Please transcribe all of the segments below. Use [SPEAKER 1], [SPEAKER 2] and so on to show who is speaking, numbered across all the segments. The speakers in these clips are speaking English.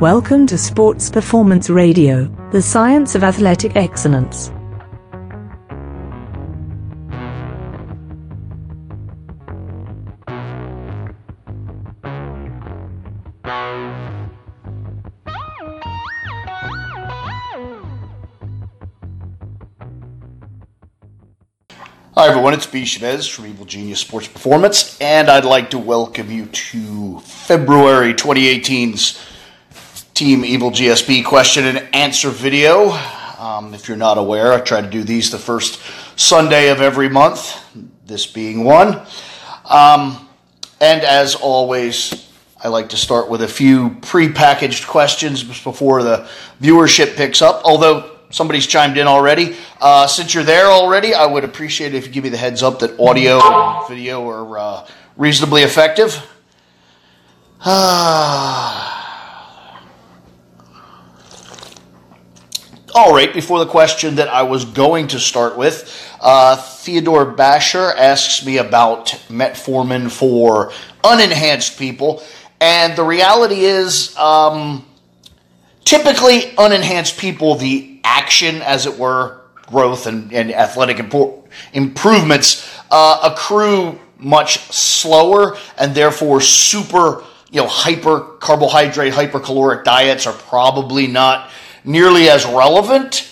[SPEAKER 1] Welcome to Sports Performance Radio, the science of athletic excellence.
[SPEAKER 2] Hi everyone, it's B. Chavez from Evil Genius Sports Performance, and I'd like to welcome you to February 2018's Team Evil GSB question and answer video. Um, if you're not aware, I try to do these the first Sunday of every month, this being one. Um, and as always, I like to start with a few pre-packaged questions before the viewership picks up. Although somebody's chimed in already, uh, since you're there already, I would appreciate it if you give me the heads up that audio and video are uh, reasonably effective. Ah. All right, before the question that I was going to start with, uh, Theodore Basher asks me about metformin for unenhanced people. And the reality is, um, typically, unenhanced people, the action, as it were, growth and, and athletic impor- improvements uh, accrue much slower and therefore super you know hyper carbohydrate hypercaloric diets are probably not nearly as relevant.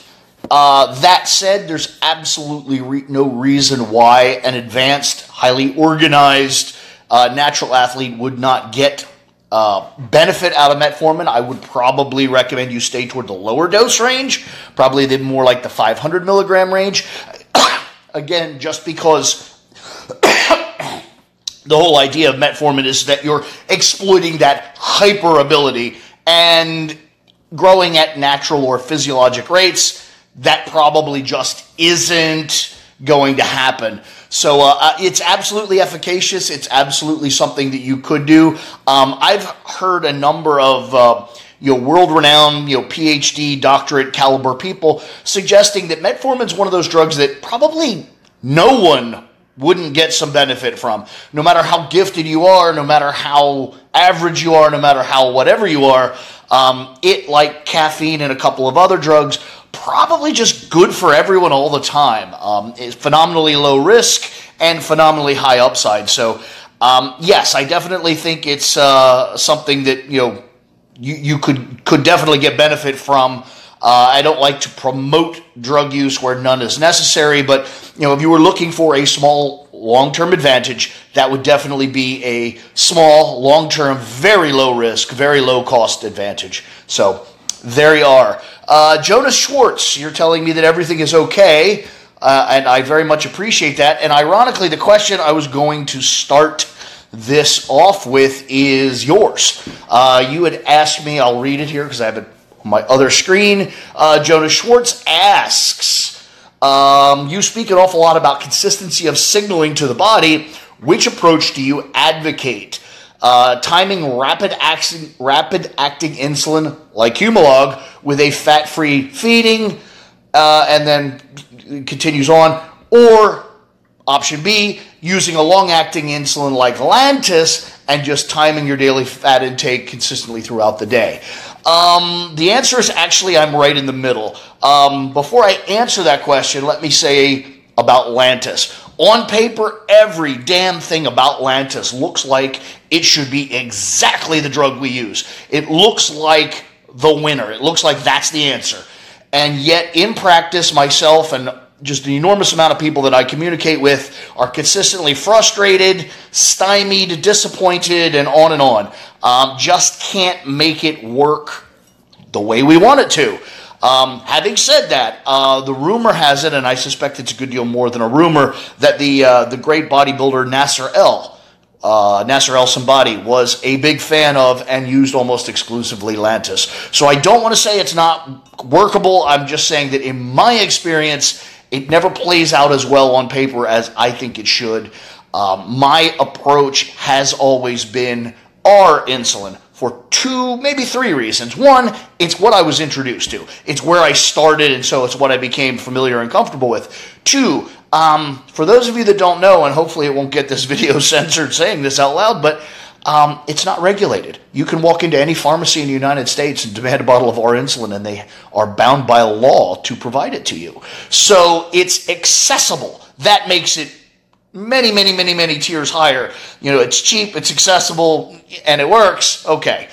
[SPEAKER 2] Uh, that said, there's absolutely re- no reason why an advanced, highly organized uh, natural athlete would not get uh, benefit out of metformin. I would probably recommend you stay toward the lower dose range, probably the more like the 500 milligram range. Again, just because the whole idea of metformin is that you're exploiting that hyper ability and growing at natural or physiologic rates, that probably just isn't going to happen. So uh, uh, it's absolutely efficacious. It's absolutely something that you could do. Um, I've heard a number of uh, you know world-renowned you know PhD doctorate caliber people suggesting that metformin is one of those drugs that probably no one wouldn't get some benefit from. No matter how gifted you are, no matter how average you are, no matter how whatever you are, um, it, like caffeine and a couple of other drugs, probably just good for everyone all the time. Um, it's phenomenally low risk and phenomenally high upside. So, um, yes, I definitely think it's uh, something that you know you, you could could definitely get benefit from. Uh, I don't like to promote drug use where none is necessary, but you know, if you were looking for a small long-term advantage, that would definitely be a small, long-term, very low risk, very low cost advantage. So there you are. Uh, Jonas Schwartz, you're telling me that everything is okay, uh, and I very much appreciate that. And ironically, the question I was going to start this off with is yours. Uh, you had asked me, I'll read it here because I have it on my other screen. Uh, Jonas Schwartz asks, um, you speak an awful lot about consistency of signaling to the body. Which approach do you advocate? Uh, timing rapid acting, rapid acting insulin like Humalog with a fat free feeding, uh, and then continues on, or option B, using a long acting insulin like Lantus and just timing your daily fat intake consistently throughout the day. Um, the answer is actually I'm right in the middle. Um, before I answer that question, let me say about Lantus. On paper, every damn thing about Lantus looks like it should be exactly the drug we use. It looks like the winner. It looks like that's the answer. And yet, in practice, myself and just an enormous amount of people that I communicate with are consistently frustrated, stymied, disappointed, and on and on. Um, just can't make it work the way we want it to. Um, having said that, uh, the rumor has it, and I suspect it's a good deal more than a rumor, that the uh, the great bodybuilder Nasser El, uh, Nasser El Somebody, was a big fan of and used almost exclusively Lantus. So I don't want to say it's not workable. I'm just saying that in my experience, it never plays out as well on paper as I think it should. Um, my approach has always been R insulin for two, maybe three reasons. One, it's what I was introduced to. It's where I started, and so it's what I became familiar and comfortable with. Two, um, for those of you that don't know, and hopefully it won't get this video censored saying this out loud, but um, it's not regulated. You can walk into any pharmacy in the United States and demand a bottle of R insulin, and they are bound by law to provide it to you. So it's accessible. That makes it many, many, many, many tiers higher. You know, it's cheap, it's accessible, and it works. Okay.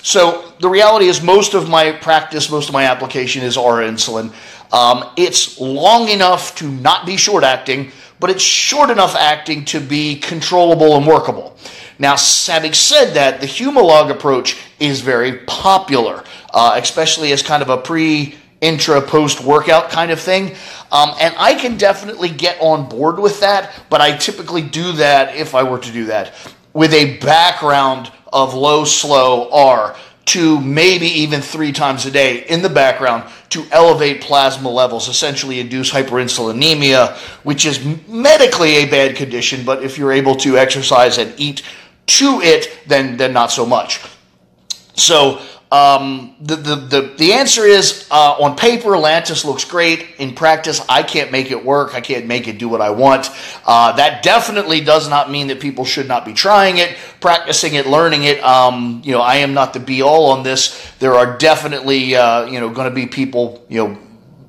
[SPEAKER 2] So the reality is, most of my practice, most of my application is R insulin. Um, it's long enough to not be short acting, but it's short enough acting to be controllable and workable. Now, having said that, the Humalog approach is very popular, uh, especially as kind of a pre intra post workout kind of thing. Um, and I can definitely get on board with that, but I typically do that if I were to do that with a background of low, slow R to maybe even three times a day in the background to elevate plasma levels, essentially induce hyperinsulinemia, which is medically a bad condition, but if you're able to exercise and eat to it, then, then not so much. So um, the, the, the, the answer is uh, on paper, Lantus looks great. In practice, I can't make it work. I can't make it do what I want. Uh, that definitely does not mean that people should not be trying it, practicing it, learning it. Um, you know, I am not the be all on this. There are definitely, uh, you know, going to be people, you know,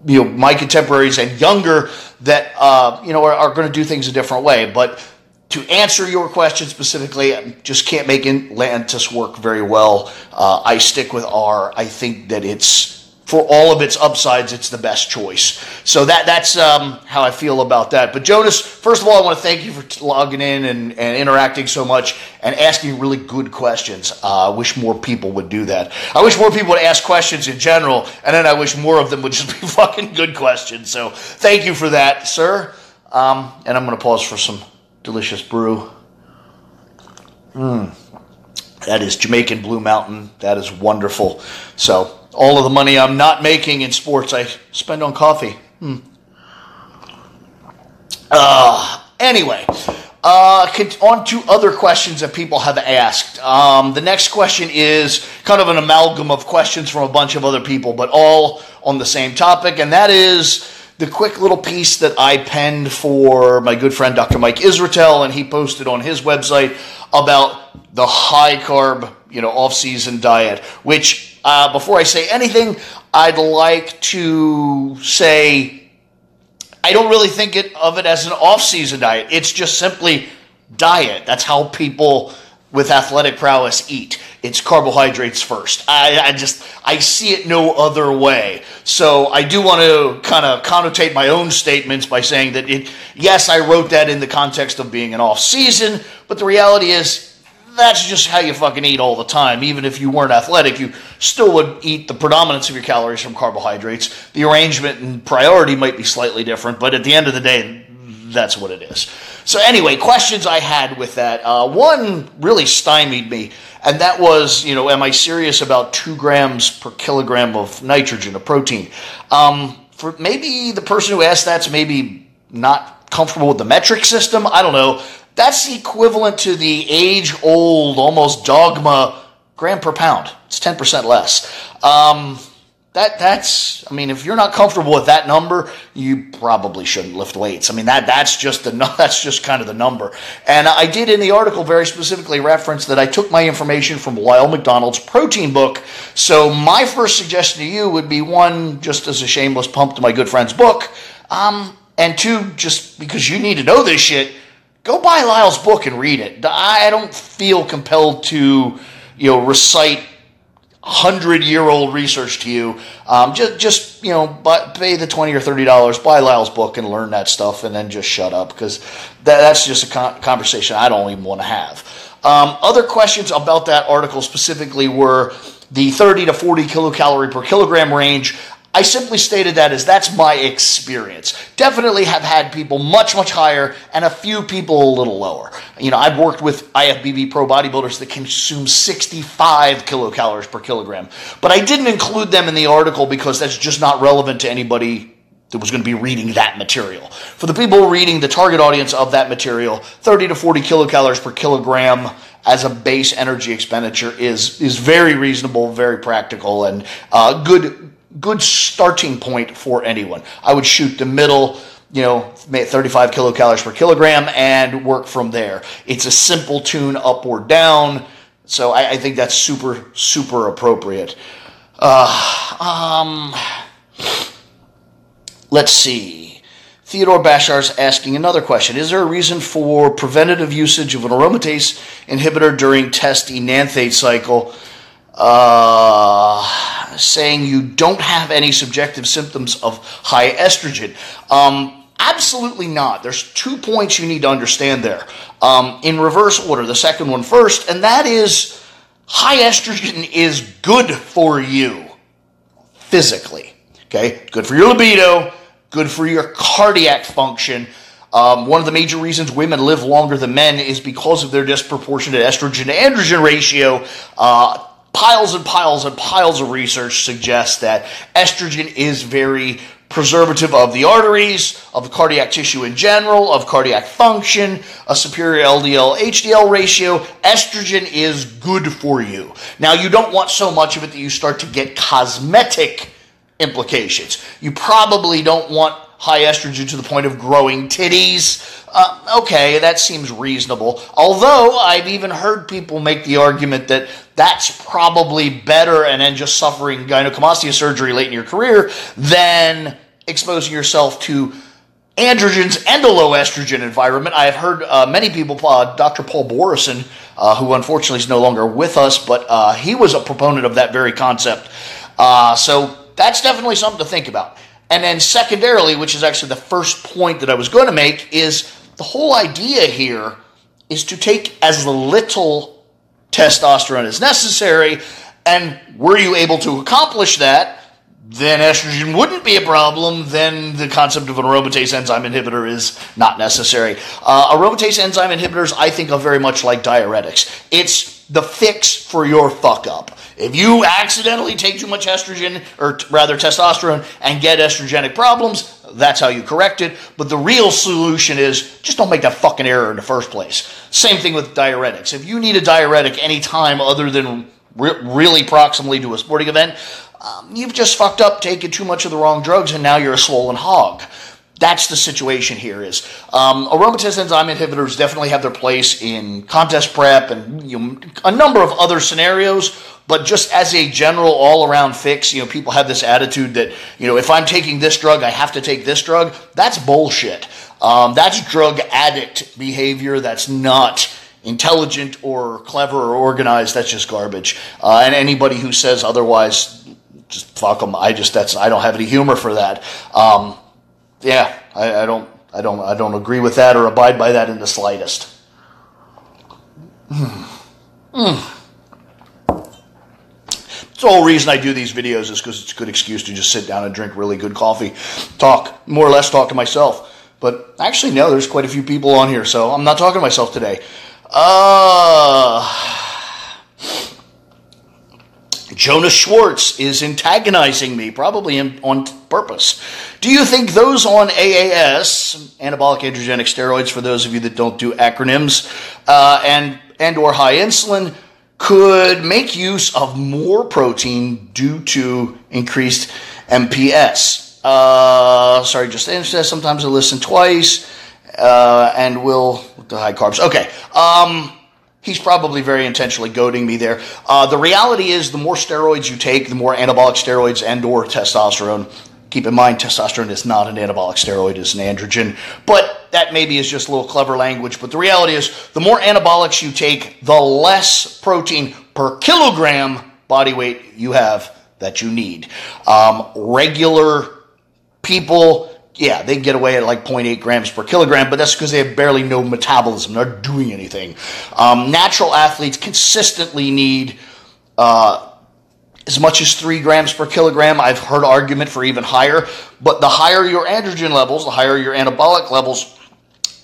[SPEAKER 2] you know, my contemporaries and younger that, uh, you know, are, are going to do things a different way. But to answer your question specifically, I just can't make Atlantis work very well. Uh, I stick with R. I think that it's for all of its upsides, it's the best choice. So that that's um, how I feel about that. But Jonas, first of all, I want to thank you for logging in and, and interacting so much and asking really good questions. Uh, I wish more people would do that. I wish more people would ask questions in general, and then I wish more of them would just be fucking good questions. So thank you for that, sir. Um, and I'm going to pause for some delicious brew. Mmm. That is Jamaican Blue Mountain. That is wonderful. So, all of the money I'm not making in sports, I spend on coffee. Hmm. Uh, anyway, uh, on to other questions that people have asked. Um, the next question is kind of an amalgam of questions from a bunch of other people, but all on the same topic, and that is the quick little piece that I penned for my good friend Dr. Mike Israetel, and he posted on his website about the high carb, you know, off season diet. Which, uh, before I say anything, I'd like to say I don't really think it, of it as an off season diet. It's just simply diet. That's how people with athletic prowess eat. It's carbohydrates first. I, I, just I see it no other way. So I do want to kind of connotate my own statements by saying that it. Yes, I wrote that in the context of being an off season, but the reality is that's just how you fucking eat all the time. Even if you weren't athletic, you still would eat the predominance of your calories from carbohydrates. The arrangement and priority might be slightly different, but at the end of the day, that's what it is. So anyway, questions I had with that. Uh, one really stymied me, and that was, you know, am I serious about two grams per kilogram of nitrogen, of protein? Um, for maybe the person who asked that's maybe not comfortable with the metric system. I don't know. That's equivalent to the age-old, almost dogma gram per pound. It's ten percent less. Um, that that's I mean, if you're not comfortable with that number, you probably shouldn't lift weights. I mean, that that's just the that's just kind of the number. And I did in the article very specifically reference that I took my information from Lyle McDonald's protein book. So my first suggestion to you would be one, just as a shameless pump to my good friend's book, um, and two, just because you need to know this shit, go buy Lyle's book and read it. I don't feel compelled to, you know, recite hundred year old research to you. Um, just, just you know, buy, pay the twenty or thirty dollars, buy Lyle's book, and learn that stuff, and then just shut up because that, that's just a con- conversation I don't even want to have. Um, other questions about that article specifically were the 30 to 40 kilocalorie per kilogram range. I simply stated that as that's my experience. Definitely have had people much, much higher and a few people a little lower. You know, I've worked with IFBB pro bodybuilders that consume 65 kilocalories per kilogram, but I didn't include them in the article because that's just not relevant to anybody that was going to be reading that material. For the people reading the target audience of that material, 30 to 40 kilocalories per kilogram as a base energy expenditure is is very reasonable, very practical, and uh, good good starting point for anyone. I would shoot the middle, you know, 35 kilocalories per kilogram and work from there. It's a simple tune up or down. So I, I think that's super, super appropriate. Uh, um, let's see. Theodore Bashar's asking another question. Is there a reason for preventative usage of an aromatase inhibitor during test enanthate cycle? Uh, saying you don't have any subjective symptoms of high estrogen. Um, absolutely not. There's two points you need to understand there. Um, in reverse order, the second one first, and that is high estrogen is good for you physically. Okay, good for your libido, good for your cardiac function. Um, one of the major reasons women live longer than men is because of their disproportionate estrogen to androgen ratio. Uh, piles and piles and piles of research suggest that estrogen is very preservative of the arteries, of the cardiac tissue in general, of cardiac function, a superior LDL HDL ratio. Estrogen is good for you. Now, you don't want so much of it that you start to get cosmetic implications. You probably don't want high estrogen to the point of growing titties. Uh, okay, that seems reasonable. Although I've even heard people make the argument that that's probably better and then just suffering gynecomastia surgery late in your career than exposing yourself to androgens and a low estrogen environment. I have heard uh, many people, uh, Dr. Paul Borresen, uh, who unfortunately is no longer with us, but uh, he was a proponent of that very concept. Uh, so that's definitely something to think about. And then, secondarily, which is actually the first point that I was going to make, is the whole idea here is to take as little testosterone is necessary. And were you able to accomplish that, then estrogen wouldn't be a problem. Then the concept of an aromatase enzyme inhibitor is not necessary. Uh, aromatase enzyme inhibitors, I think, are very much like diuretics. It's the fix for your fuck up. If you accidentally take too much estrogen, or t- rather testosterone, and get estrogenic problems, that's how you correct it. But the real solution is just don't make that fucking error in the first place. Same thing with diuretics. If you need a diuretic any time other than re- really proximally to a sporting event, um, you've just fucked up taking too much of the wrong drugs, and now you're a swollen hog. That's the situation here. Is um, aromatase enzyme inhibitors definitely have their place in contest prep and you know, a number of other scenarios. But just as a general all around fix, you know, people have this attitude that, you know, if I'm taking this drug, I have to take this drug. That's bullshit. Um, that's drug addict behavior. That's not intelligent or clever or organized. That's just garbage. Uh, and anybody who says otherwise, just fuck them. I just, that's, I don't have any humor for that. Um, yeah, I, I don't, I don't, I don't agree with that or abide by that in the slightest. Hmm. Hmm. It's the whole reason I do these videos is because it's a good excuse to just sit down and drink really good coffee, talk, more or less talk to myself. But actually, no, there's quite a few people on here, so I'm not talking to myself today. Uh, Jonas Schwartz is antagonizing me, probably on purpose. Do you think those on AAS, anabolic androgenic steroids, for those of you that don't do acronyms, uh, and and or high insulin, could make use of more protein due to increased MPS. Uh, sorry, just says sometimes I listen twice uh, and will the high carbs. Okay. Um, he's probably very intentionally goading me there. Uh, the reality is, the more steroids you take, the more anabolic steroids and/or testosterone Keep in mind, testosterone is not an anabolic steroid, it's an androgen. But that maybe is just a little clever language. But the reality is, the more anabolics you take, the less protein per kilogram body weight you have that you need. Um, regular people, yeah, they get away at like 0.8 grams per kilogram, but that's because they have barely no metabolism. They're not doing anything. Um, natural athletes consistently need. Uh, as much as three grams per kilogram. I've heard argument for even higher, but the higher your androgen levels, the higher your anabolic levels,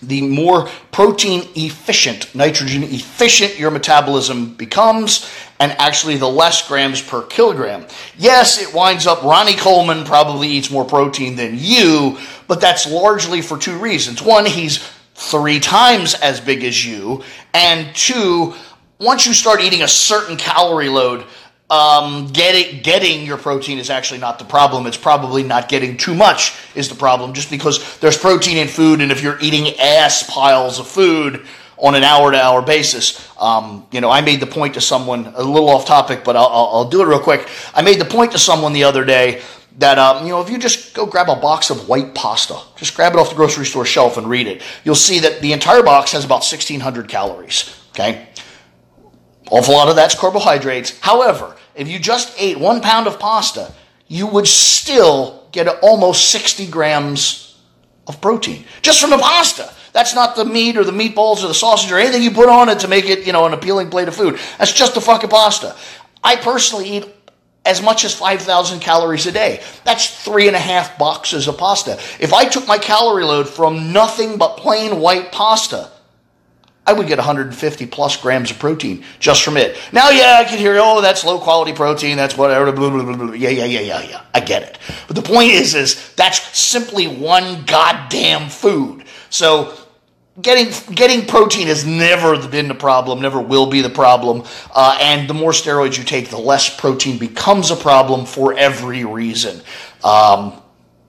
[SPEAKER 2] the more protein efficient, nitrogen efficient your metabolism becomes, and actually the less grams per kilogram. Yes, it winds up Ronnie Coleman probably eats more protein than you, but that's largely for two reasons. One, he's three times as big as you, and two, once you start eating a certain calorie load, um, getting getting your protein is actually not the problem. It's probably not getting too much is the problem. Just because there's protein in food, and if you're eating ass piles of food on an hour to hour basis. Um, you know, I made the point to someone, a little off topic, but I'll, I'll, I'll do it real quick. I made the point to someone the other day that um, you know if you just go grab a box of white pasta just grab it off the grocery store shelf and read it you'll see that the entire box has about 1600 calories okay awful lot of that's carbohydrates however if you just ate one pound of pasta you would still get almost 60 grams of protein just from the pasta that's not the meat or the meatballs or the sausage or anything you put on it to make it you know an appealing plate of food that's just the fucking pasta i personally eat as much as 5,000 calories a day. That's three and a half boxes of pasta. If I took my calorie load from nothing but plain white pasta, I would get 150 plus grams of protein just from it. Now, yeah, I can hear, oh, that's low quality protein, that's whatever, blah, blah, blah, blah. yeah, yeah, yeah, yeah, yeah. I get it. But the point is, is that's simply one goddamn food. So getting getting protein has never been the problem, never will be the problem. Uh, and the more steroids you take, the less protein becomes a problem for every reason. Um,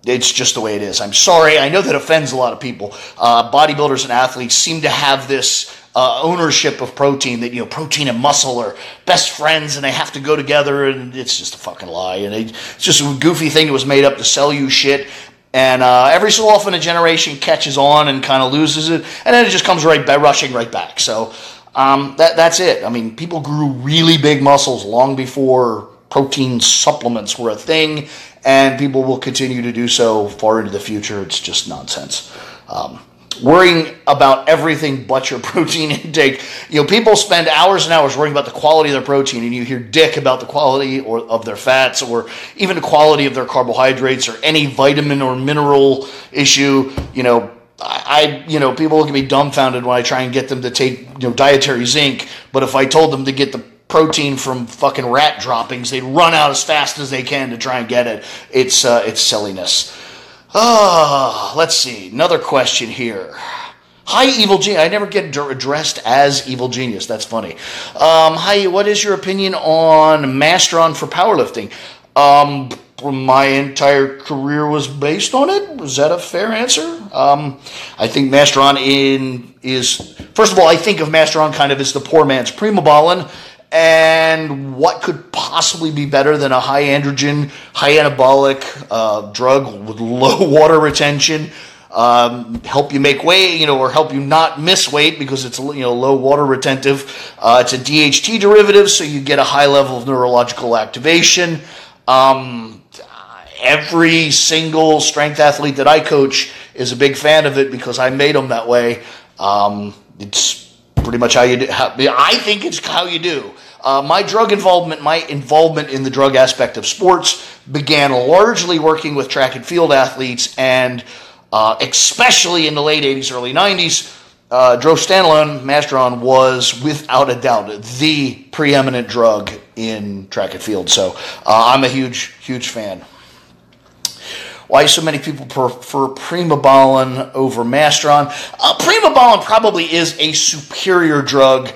[SPEAKER 2] it's just the way it is. I'm sorry. I know that offends a lot of people. Uh, bodybuilders and athletes seem to have this uh, ownership of protein that you know protein and muscle are best friends and they have to go together and it's just a fucking lie and it's just a goofy thing that was made up to sell you shit and uh, every so often, a generation catches on and kind of loses it, and then it just comes right by rushing right back. So um, that that's it. I mean, people grew really big muscles long before protein supplements were a thing, and people will continue to do so far into the future. It's just nonsense. Um, worrying about everything but your protein intake. You know, people spend hours and hours worrying about the quality of their protein, and you hear dick about the quality or of their fats, or even the quality of their carbohydrates, or any vitamin or mineral issue. You know, I, you know, people look at me dumbfounded when I try and get them to take, you know, dietary zinc. But if I told them to get the protein from fucking rat droppings, they'd run out as fast as they can to try and get it. It's, uh, it's silliness. Ah, oh, let's see. Another question here. Hi, Evil Genius. I never get addressed as Evil Genius. That's funny. Um, hi, what is your opinion on Masteron for powerlifting? Um, my entire career was based on it. Was that a fair answer? Um, I think Masteron in is first of all, I think of Masteron kind of as the poor man's Primobolan and what could possibly be better than a high androgen, high anabolic uh, drug with low water retention? Um, help you make weight, you know, or help you not miss weight because it's you know low water retentive. Uh, it's a DHT derivative, so you get a high level of neurological activation. Um, every single strength athlete that I coach is a big fan of it because I made them that way. Um, it's pretty much how you do. How, I think it's how you do. Uh, my drug involvement, my involvement in the drug aspect of sports began largely working with track and field athletes, and uh, especially in the late 80s, early 90s, uh, drostanolone, Masteron, was without a doubt the preeminent drug in track and field. So uh, I'm a huge, huge fan. Why so many people prefer Primobolan over Masteron? Uh, Primobolan probably is a superior drug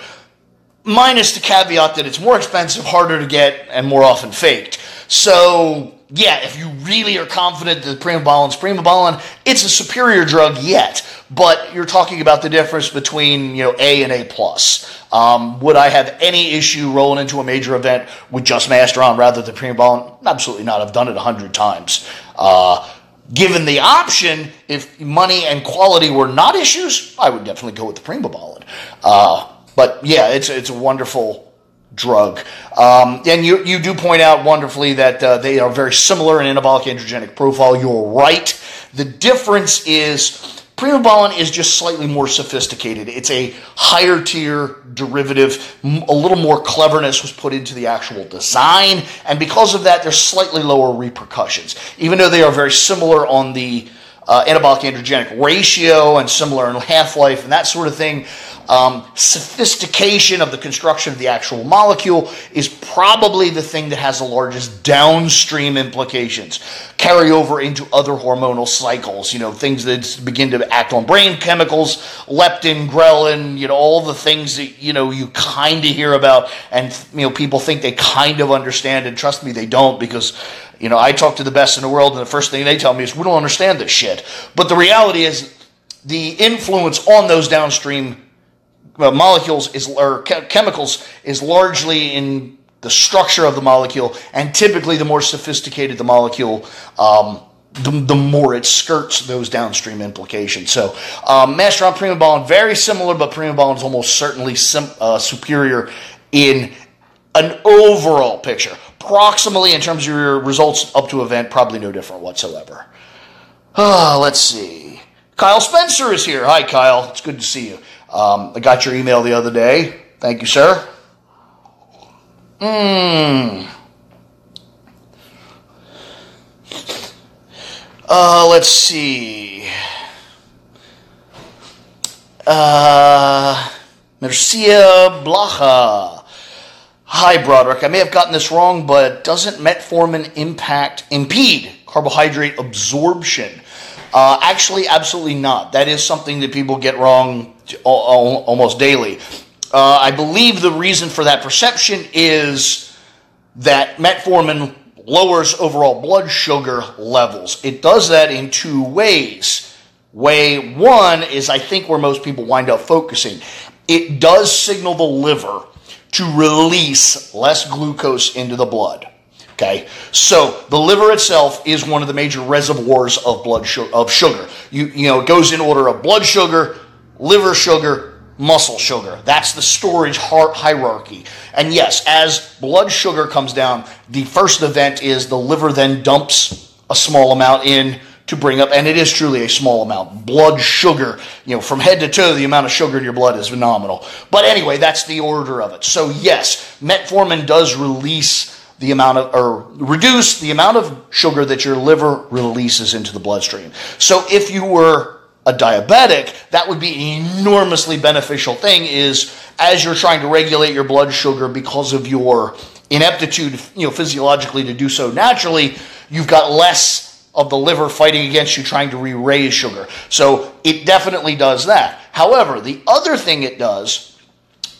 [SPEAKER 2] minus the caveat that it's more expensive, harder to get, and more often faked. So, yeah, if you really are confident that Primobolan's Primobolan, it's a superior drug yet. But you're talking about the difference between you know A and A plus. Um, would I have any issue rolling into a major event with just Masteron rather than Primobolan? Absolutely not. I've done it a hundred times. Uh, given the option, if money and quality were not issues, I would definitely go with the Primobolan. Uh, but yeah, it's it's a wonderful drug. Um, and you you do point out wonderfully that uh, they are very similar in anabolic androgenic profile. You're right. The difference is. Primobolan is just slightly more sophisticated. It's a higher tier derivative. A little more cleverness was put into the actual design, and because of that, there's slightly lower repercussions. Even though they are very similar on the uh, anabolic androgenic ratio and similar in half life and that sort of thing, um, sophistication of the construction of the actual molecule is probably the thing that has the largest downstream implications. Carry over into other hormonal cycles, you know, things that begin to act on brain chemicals, leptin, ghrelin, you know, all the things that, you know, you kind of hear about and, you know, people think they kind of understand and trust me, they don't because you know, I talk to the best in the world, and the first thing they tell me is, we don't understand this shit. But the reality is, the influence on those downstream uh, molecules is or chemicals is largely in the structure of the molecule, and typically the more sophisticated the molecule, um, the, the, more it skirts those downstream implications. So, um, Masteron Primobolan, very similar, but Primobolan is almost certainly sim, uh, superior in an overall picture. Approximately, in terms of your results up to event, probably no different whatsoever. Uh, let's see. Kyle Spencer is here. Hi, Kyle. It's good to see you. Um, I got your email the other day. Thank you, sir. Mmm. Uh, let's see. Uh, Mercia Blacha. Hi, Broderick. I may have gotten this wrong, but doesn't metformin impact impede carbohydrate absorption? Uh, actually, absolutely not. That is something that people get wrong almost daily. Uh, I believe the reason for that perception is that metformin lowers overall blood sugar levels. It does that in two ways. Way one is, I think, where most people wind up focusing. It does signal the liver to release less glucose into the blood. Okay, so the liver itself is one of the major reservoirs of blood su- of sugar. You you know it goes in order of blood sugar, liver sugar, muscle sugar. That's the storage heart hierarchy. And yes, as blood sugar comes down, the first event is the liver then dumps a small amount in to bring up, and it is truly a small amount. Blood sugar, you know, from head to toe, the amount of sugar in your blood is phenomenal. But anyway, that's the order of it. So yes, metformin does release the amount of, or reduce the amount of sugar that your liver releases into the bloodstream. So if you were a diabetic, that would be an enormously beneficial thing is as you're trying to regulate your blood sugar because of your ineptitude, you know, physiologically to do so naturally, you've got less of the liver fighting against you trying to re-raise sugar. So it definitely does that. However, the other thing it does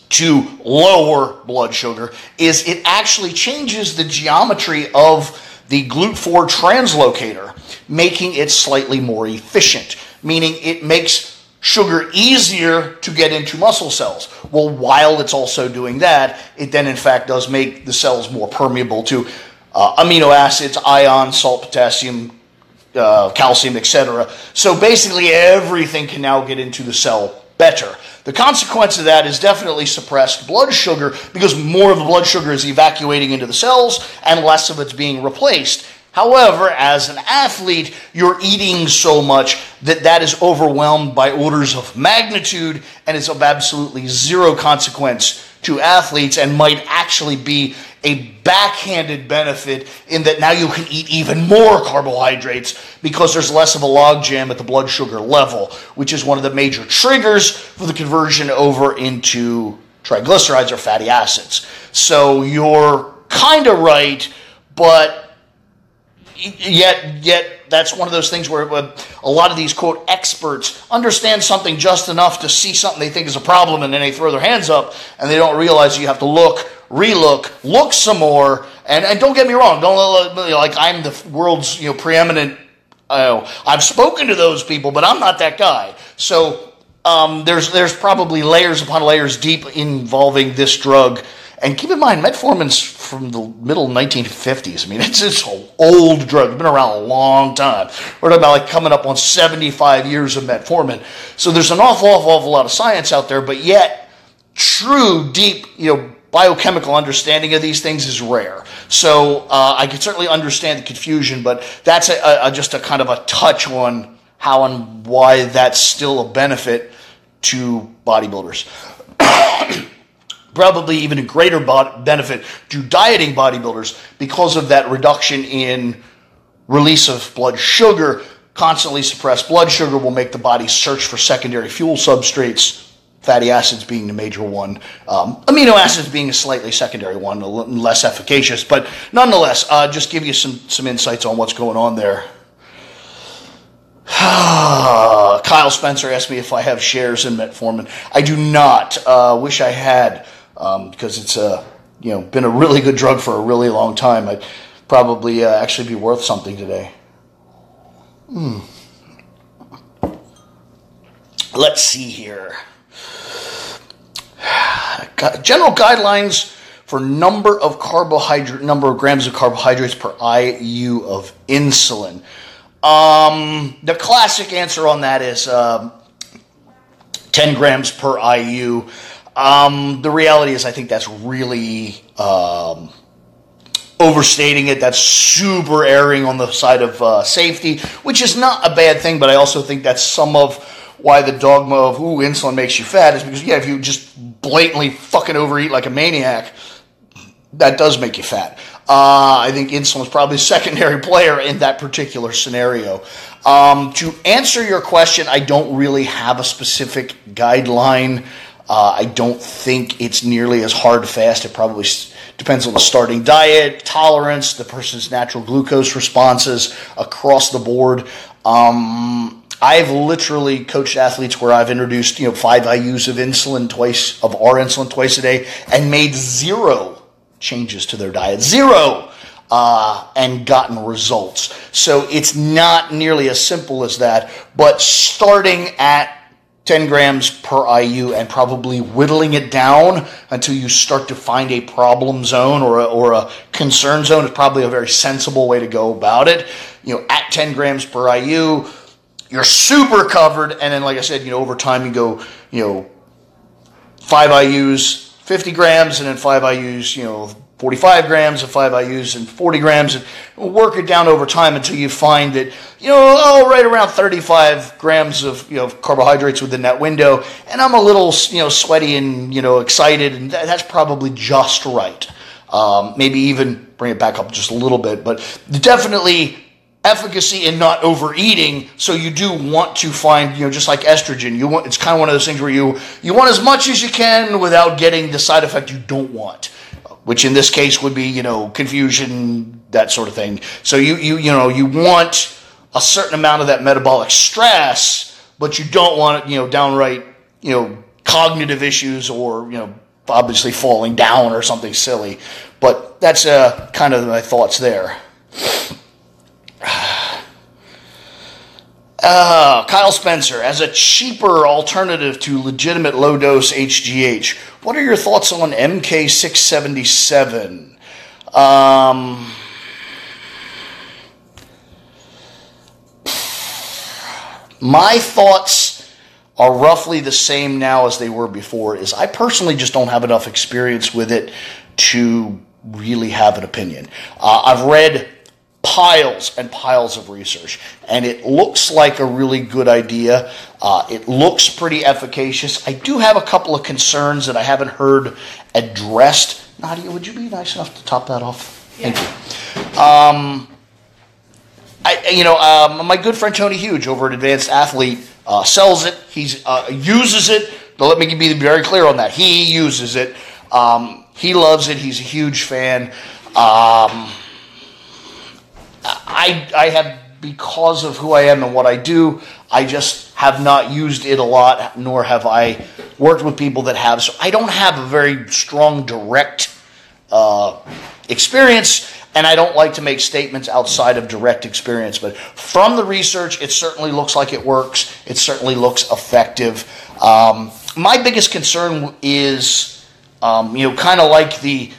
[SPEAKER 2] to lower blood sugar is it actually changes the geometry of the GLUT4 translocator, making it slightly more efficient, meaning it makes sugar easier to get into muscle cells. Well, while it's also doing that, it then in fact does make the cells more permeable to uh, amino acids, ions, salt, potassium, uh, calcium, etc. So basically, everything can now get into the cell better. The consequence of that is definitely suppressed blood sugar because more of the blood sugar is evacuating into the cells and less of it's being replaced. However, as an athlete, you're eating so much that that is overwhelmed by orders of magnitude and is of absolutely zero consequence to athletes and might actually be a backhanded benefit in that now you can eat even more carbohydrates because there's less of a logjam at the blood sugar level, which is one of the major triggers for the conversion over into triglycerides or fatty acids. So you're kind of right, but yet yet that's one of those things where a lot of these quote experts understand something just enough to see something they think is a problem and then they throw their hands up and they don't realize you have to look relook look some more. And, and don't get me wrong don't like i'm the world's you know preeminent uh, i've spoken to those people but i'm not that guy. So um, there's there's probably layers upon layers deep involving this drug and keep in mind, metformin's from the middle 1950s. I mean, it's an old drug. It's been around a long time. We're talking about like coming up on 75 years of metformin. So there's an awful, awful, awful lot of science out there, but yet true, deep, you know, biochemical understanding of these things is rare. So uh, I can certainly understand the confusion, but that's a, a, just a kind of a touch on how and why that's still a benefit to bodybuilders. probably even a greater benefit to dieting bodybuilders because of that reduction in release of blood sugar. Constantly suppressed blood sugar will make the body search for secondary fuel substrates, fatty acids being the major one, um, amino acids being a slightly secondary one, less efficacious, but nonetheless, uh, just give you some, some insights on what's going on there. Kyle Spencer asked me if I have shares in metformin. I do not. Uh, wish I had um, because it's a you know been a really good drug for a really long time. I'd probably uh, actually be worth something today. Hmm. Let's see here. general guidelines for number of carbohydrate, number of grams of carbohydrates per IU of insulin. Um, the classic answer on that is um, 10 grams per IU. Um, the reality is, I think that's really um, overstating it. That's super erring on the side of uh, safety, which is not a bad thing, but I also think that's some of why the dogma of, ooh, insulin makes you fat is because, yeah, if you just blatantly fucking overeat like a maniac, that does make you fat. Uh, I think insulin is probably a secondary player in that particular scenario. Um, to answer your question, I don't really have a specific guideline. Uh, I don't think it's nearly as hard fast. It probably depends on the starting diet, tolerance, the person's natural glucose responses across the board. Um, I've literally coached athletes where I've introduced, you know, five IUs of insulin twice, of R insulin twice a day, and made zero changes to their diet. Zero! Uh, and gotten results. So it's not nearly as simple as that, but starting at 10 grams per IU and probably whittling it down until you start to find a problem zone or a, or a concern zone is probably a very sensible way to go about it. You know, at 10 grams per IU, you're super covered. And then, like I said, you know, over time you go, you know, five IUs, 50 grams, and then five IUs, you know, 45 grams of 5 IUs and 40 grams and work it down over time until you find that, you know, oh, right around 35 grams of, you know, carbohydrates within that window. And I'm a little, you know, sweaty and, you know, excited. And that's probably just right. Um, maybe even bring it back up just a little bit, but definitely efficacy in not overeating. So you do want to find, you know, just like estrogen, you want, it's kind of one of those things where you, you want as much as you can without getting the side effect you don't want which in this case would be, you know, confusion, that sort of thing. So you, you, you know, you want a certain amount of that metabolic stress, but you don't want, it, you know, downright, you know, cognitive issues or, you know, obviously falling down or something silly. But that's uh, kind of my thoughts there. Uh, Kyle Spencer, as a cheaper alternative to legitimate low dose HGH, what are your thoughts on MK677? Um, my thoughts are roughly the same now as they were before is I personally just don't have enough experience with it to really have an opinion. Uh, I've read piles and piles of research. And it looks like a really good idea. Uh, it looks pretty efficacious. I do have a couple of concerns that I haven't heard addressed. Nadia, would you be nice enough to top that off? Yeah. Thank you. Um, I, you know, um, my good friend Tony Huge over at Enhanced Athlete uh, sells it. He uh, uses it. Let me be very clear on that. He uses it. Um, he loves it. He's a huge fan. Um, I, I have, because of who I am and what I do, I just have not used it a lot, nor have I worked with people that have. So I don't have a very strong direct uh, experience, and I don't like to make statements outside of direct experience. But from the research, it certainly looks like it works. It certainly looks effective. Um, my biggest concern is, um, you know, kind of like the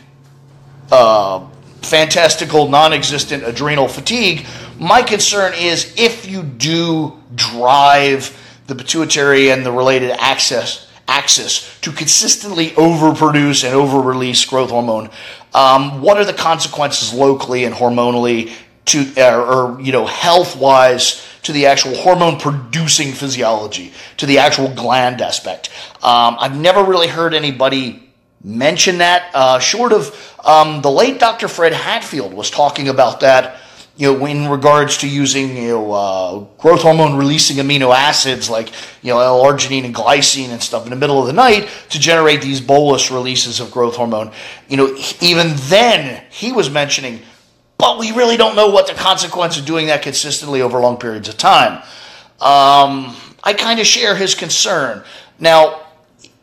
[SPEAKER 2] uh, fantastical, non existent adrenal fatigue. My concern is if you do drive the pituitary and the related axis, axis to consistently overproduce and over-release growth hormone, um, what are the consequences locally and hormonally to, or, or you know, health-wise to the actual hormone producing physiology, to the actual gland aspect? Um, I've never really heard anybody mention that. Uh, short of um, the late Dr. Fred Hatfield was talking about that, you know, in regards to using you know uh, growth hormone releasing amino acids like you know L-arginine and glycine and stuff in the middle of the night to generate these bolus releases of growth hormone. You know, even then he was mentioning, but we really don't know what the consequence of doing that consistently over long periods of time. Um, I kind of share his concern. Now,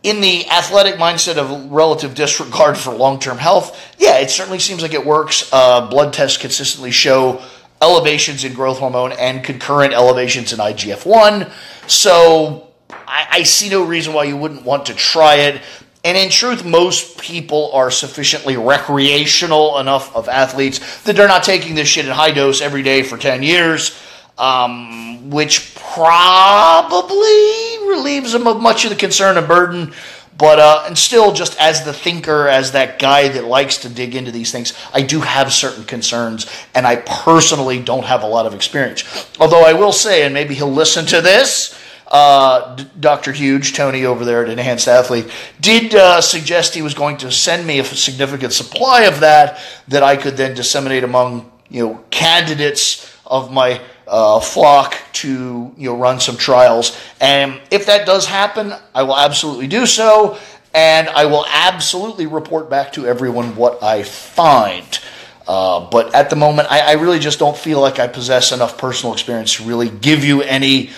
[SPEAKER 2] in the athletic mindset of relative disregard for long term health, yeah, it certainly seems like it works. Uh, blood tests consistently show elevations in growth hormone and concurrent elevations in IGF 1. So I, I, see no reason why you wouldn't want to try it. And in truth, most people are sufficiently recreational enough of athletes that they're not taking this shit in high dose every day for 10 years, um, which probably relieves them of much of the concern and burden. But uh, and still, just as the thinker, as that guy that likes to dig into these things, I do have certain concerns, and I personally don't have a lot of experience. Although I will say, and maybe he'll listen to this, uh, Dr. Huge, Tony over there at Enhanced Athlete, did uh, suggest he was going to send me a significant supply of that that I could then disseminate among you know candidates of my uh, flock to you know run some trials. And if that does happen, I will absolutely do so, and I will absolutely report back to everyone what I find. Uh, but at the moment, I, I really just don't feel like I possess enough personal experience to really give you any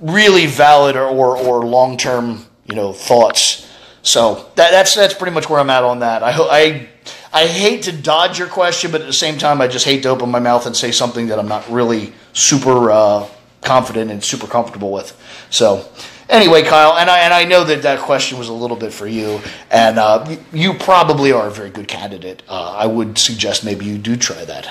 [SPEAKER 2] really valid or, or, or long term you know thoughts. So that, that's that's pretty much where I'm at on that. I I I hate to dodge your question, but at the same time, I just hate to open my mouth and say something that I'm not really super uh, confident and super comfortable with. So anyway, Kyle, and I and I know that that question was a little bit for you, and uh, you probably are a very good candidate. Uh, I would suggest maybe you do try that.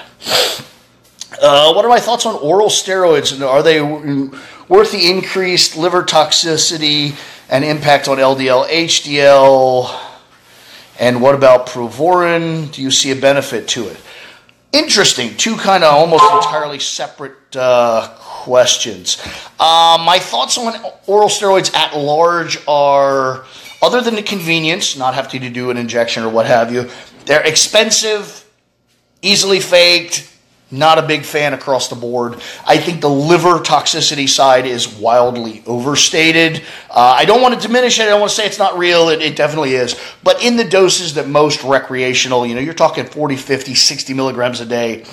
[SPEAKER 2] Uh, what are my thoughts on oral steroids? Are they worth the increased liver toxicity and impact on LDL, HDL? And what about Provorin? Do you see a benefit to it? Interesting. Two kind of almost entirely separate uh, questions. Uh, my thoughts on oral steroids at large are other than the convenience, not having to do an injection or what have you, they're expensive, easily faked, not a big fan across the board. I think the liver toxicity side is wildly overstated. Uh, I don't want to diminish it. I don't want to say it's not real. It, it, definitely is. But in the doses that most recreational, you know, you're talking 40, 50, 60 milligrams a day,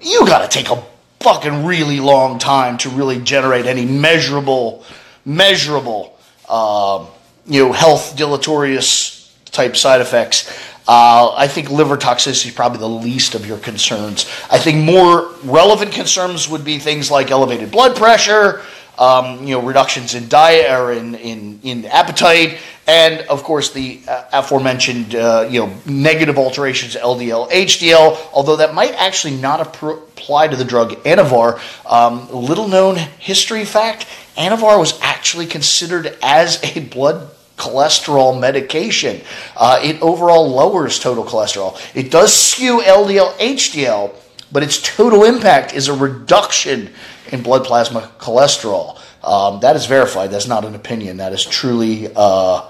[SPEAKER 2] you got to take a fucking really long time to really generate any measurable, measurable, uh, you know, health deleterious type side effects. Uh, I think liver toxicity is probably the least of your concerns. I think more relevant concerns would be things like elevated blood pressure, um, you know, reductions in diet or in, in, in appetite, and of course the uh, aforementioned, uh, you know, negative alterations LDL, HDL. Although that might actually not apply to the drug Anavar. Um, little known history fact: Anavar was actually considered as a blood cholesterol medication. Uh, it overall lowers total cholesterol. It does skew LDL, HDL, but its total impact is a reduction in blood plasma cholesterol. Um, that is verified. That's not an opinion. That is truly, uh,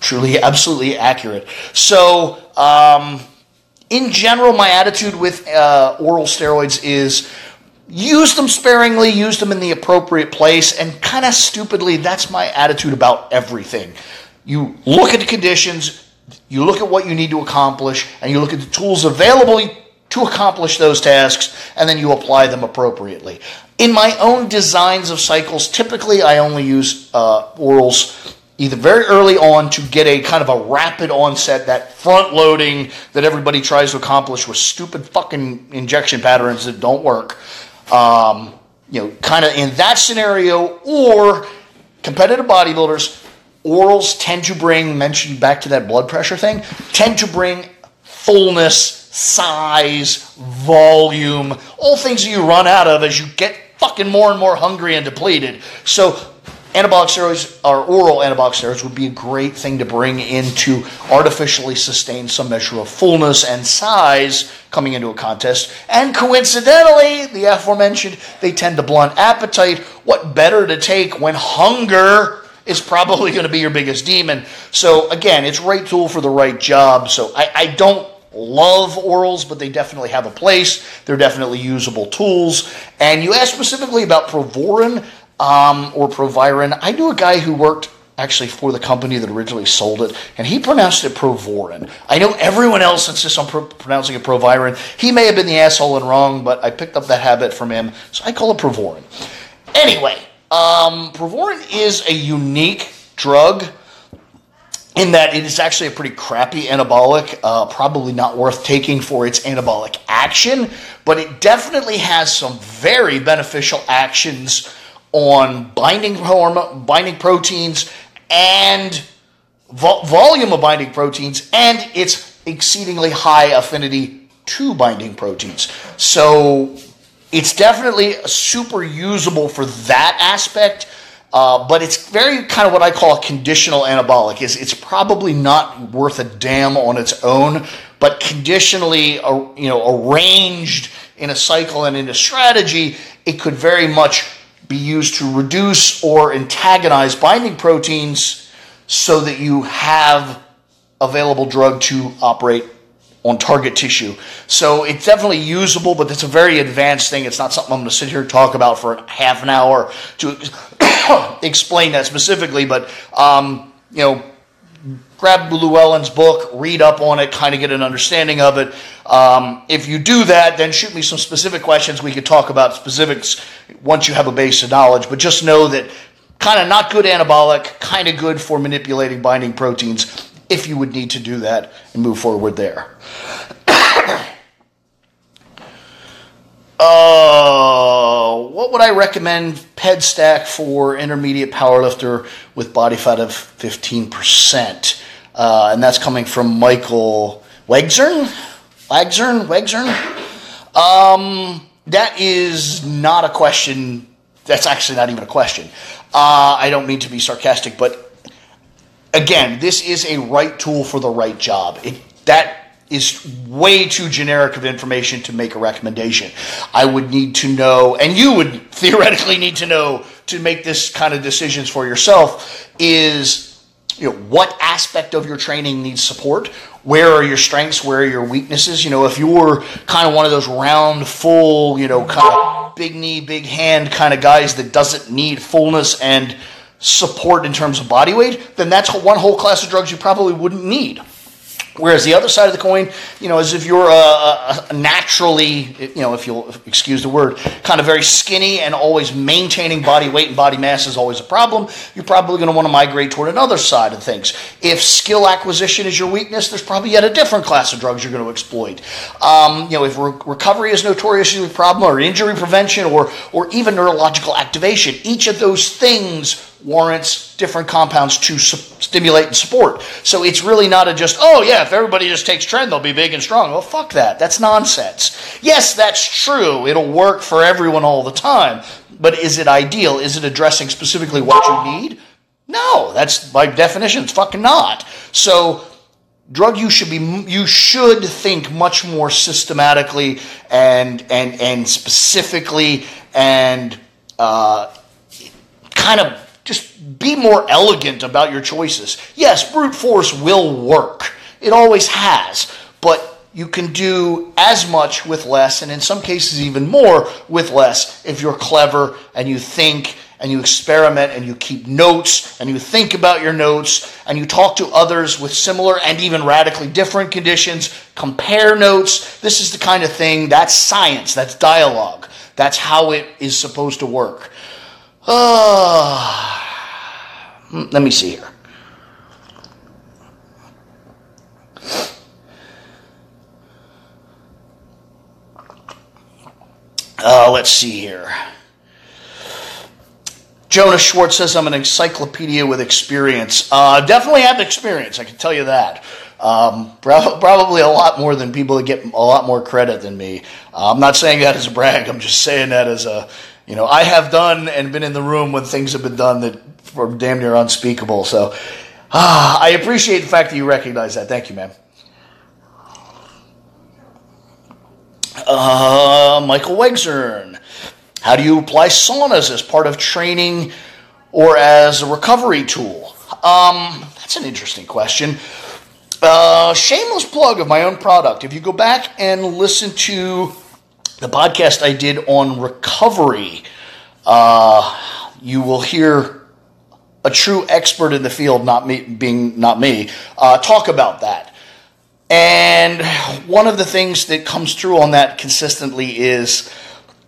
[SPEAKER 2] truly, absolutely accurate. So, um, in general, my attitude with uh, oral steroids is use them sparingly, use them in the appropriate place, and kind of stupidly, that's my attitude about everything. You look at the conditions, you look at what you need to accomplish, and you look at the tools available to accomplish those tasks, and then you apply them appropriately. In my own designs of cycles, typically I only use uh, orals either very early on to get a kind of a rapid onset, that front loading that everybody tries to accomplish with stupid fucking injection patterns that don't work. Um, you know, kind of in that scenario, or competitive bodybuilders orals tend to bring, mentioned back to that blood pressure thing, tend to bring fullness, size, volume, all things that you run out of as you get fucking more and more hungry and depleted. So anabolic steroids or oral anabolic steroids would be a great thing to bring in to artificially sustain some measure of fullness and size coming into a contest. And coincidentally, the aforementioned, they tend to blunt appetite. What better to take when hunger is probably going to be your biggest demon. So again, it's right tool for the right job. So I, I don't love orals, but they definitely have a place. They're definitely usable tools. And you asked specifically about Provorin um, or Proviron. I knew a guy who worked actually for the company that originally sold it, and he pronounced it Provorin. I know everyone else insists on pro- pronouncing it Proviron. He may have been the asshole and wrong, but I picked up that habit from him, so I call it Provorin. Anyway, um, is a unique drug in that it is actually a pretty crappy anabolic, uh, probably not worth taking for its anabolic action, but it definitely has some very beneficial actions on binding hormone, binding proteins, and vo- volume of binding proteins and its exceedingly high affinity to binding proteins. So it's definitely super usable for that aspect. Uh, but it's very kind of what I call a conditional anabolic. Is it's probably not worth a damn on its own, but conditionally, uh, you know, arranged in a cycle and in a strategy, it could very much be used to reduce or antagonize binding proteins so that you have available drug to operate on target tissue. So it's definitely usable, but it's a very advanced thing. It's not something I'm going to sit here and talk about for half an hour to explain that specifically. But um, you know, grab Llewellyn's book, read up on it, kind of get an understanding of it. Um, if you do that, then shoot me some specific questions. We could talk about specifics once you have a base of knowledge. But just know that kind of not good anabolic, kind of good for manipulating binding proteins if you would need to do that and move forward there. uh, what would I recommend PED stack for intermediate powerlifter with body fat of 15%? Uh, and that's coming from Michael Wegzern? Wagzern? Wegzern? Um, that is not a question. That's actually not even a question. Uh, I don't mean to be sarcastic, but again, this is a right tool for the right job. It, that is way too generic of information to make a recommendation. I would need to know, and you would theoretically need to know to make this kind of decisions for yourself is you know what aspect of your training needs support where are your strengths where are your weaknesses you know if you're kind of one of those round full you know kind of big knee big hand kind of guys that doesn't need fullness and support in terms of body weight, then that's one whole class of drugs you probably wouldn't need. Whereas the other side of the coin, you know, is if you're a, a, naturally, you know, if you'll excuse the word, kind of very skinny and always maintaining body weight and body mass is always a problem, you're probably going to want to migrate toward another side of things. If skill acquisition is your weakness, there's probably yet a different class of drugs you're going to exploit. Um, you know, if re- recovery is notoriously a problem, or injury prevention, or or even neurological activation, each of those things warrants different compounds to su- stimulate and support. So it's really not a just, oh yeah, if everybody just takes tren, they'll be big and strong. Well, fuck that. That's nonsense. Yes, that's true. It'll work for everyone all the time. But is it ideal? Is it addressing specifically what you need? No, that's by definition, it's fucking not. So drug use should be you should think much more systematically and and and specifically and uh, kind of be more elegant about your choices. Yes, brute force will work. It always has. But you can do as much with less, and in some cases, even more with less, if you're clever and you think and you experiment and you keep notes and you think about your notes and you talk to others with similar and even radically different conditions, compare notes. This is the kind of thing that's science, that's dialogue. That's how it is supposed to work. Uh, let me see here. Uh, let's see here. Jonas Schwartz says I'm an encyclopedia with experience. Uh, definitely have experience, I can tell you that. Um, probably a lot more than people that get a lot more credit than me. Uh, I'm not saying that as a brag. I'm just saying that as a you know, I have done and been in the room when things have been done that were damn near unspeakable. So ah, I appreciate the fact that you recognize that. Thank you, man. Uh, Michael Wegzern. How do you apply saunas as part of training or as a recovery tool? Um, that's an interesting question. Uh, shameless plug of my own product. If you go back and listen to the podcast I did on recovery, uh, you will hear a true expert in the field, not me, being not me, uh, talk about that. And one of the things that comes through on that consistently is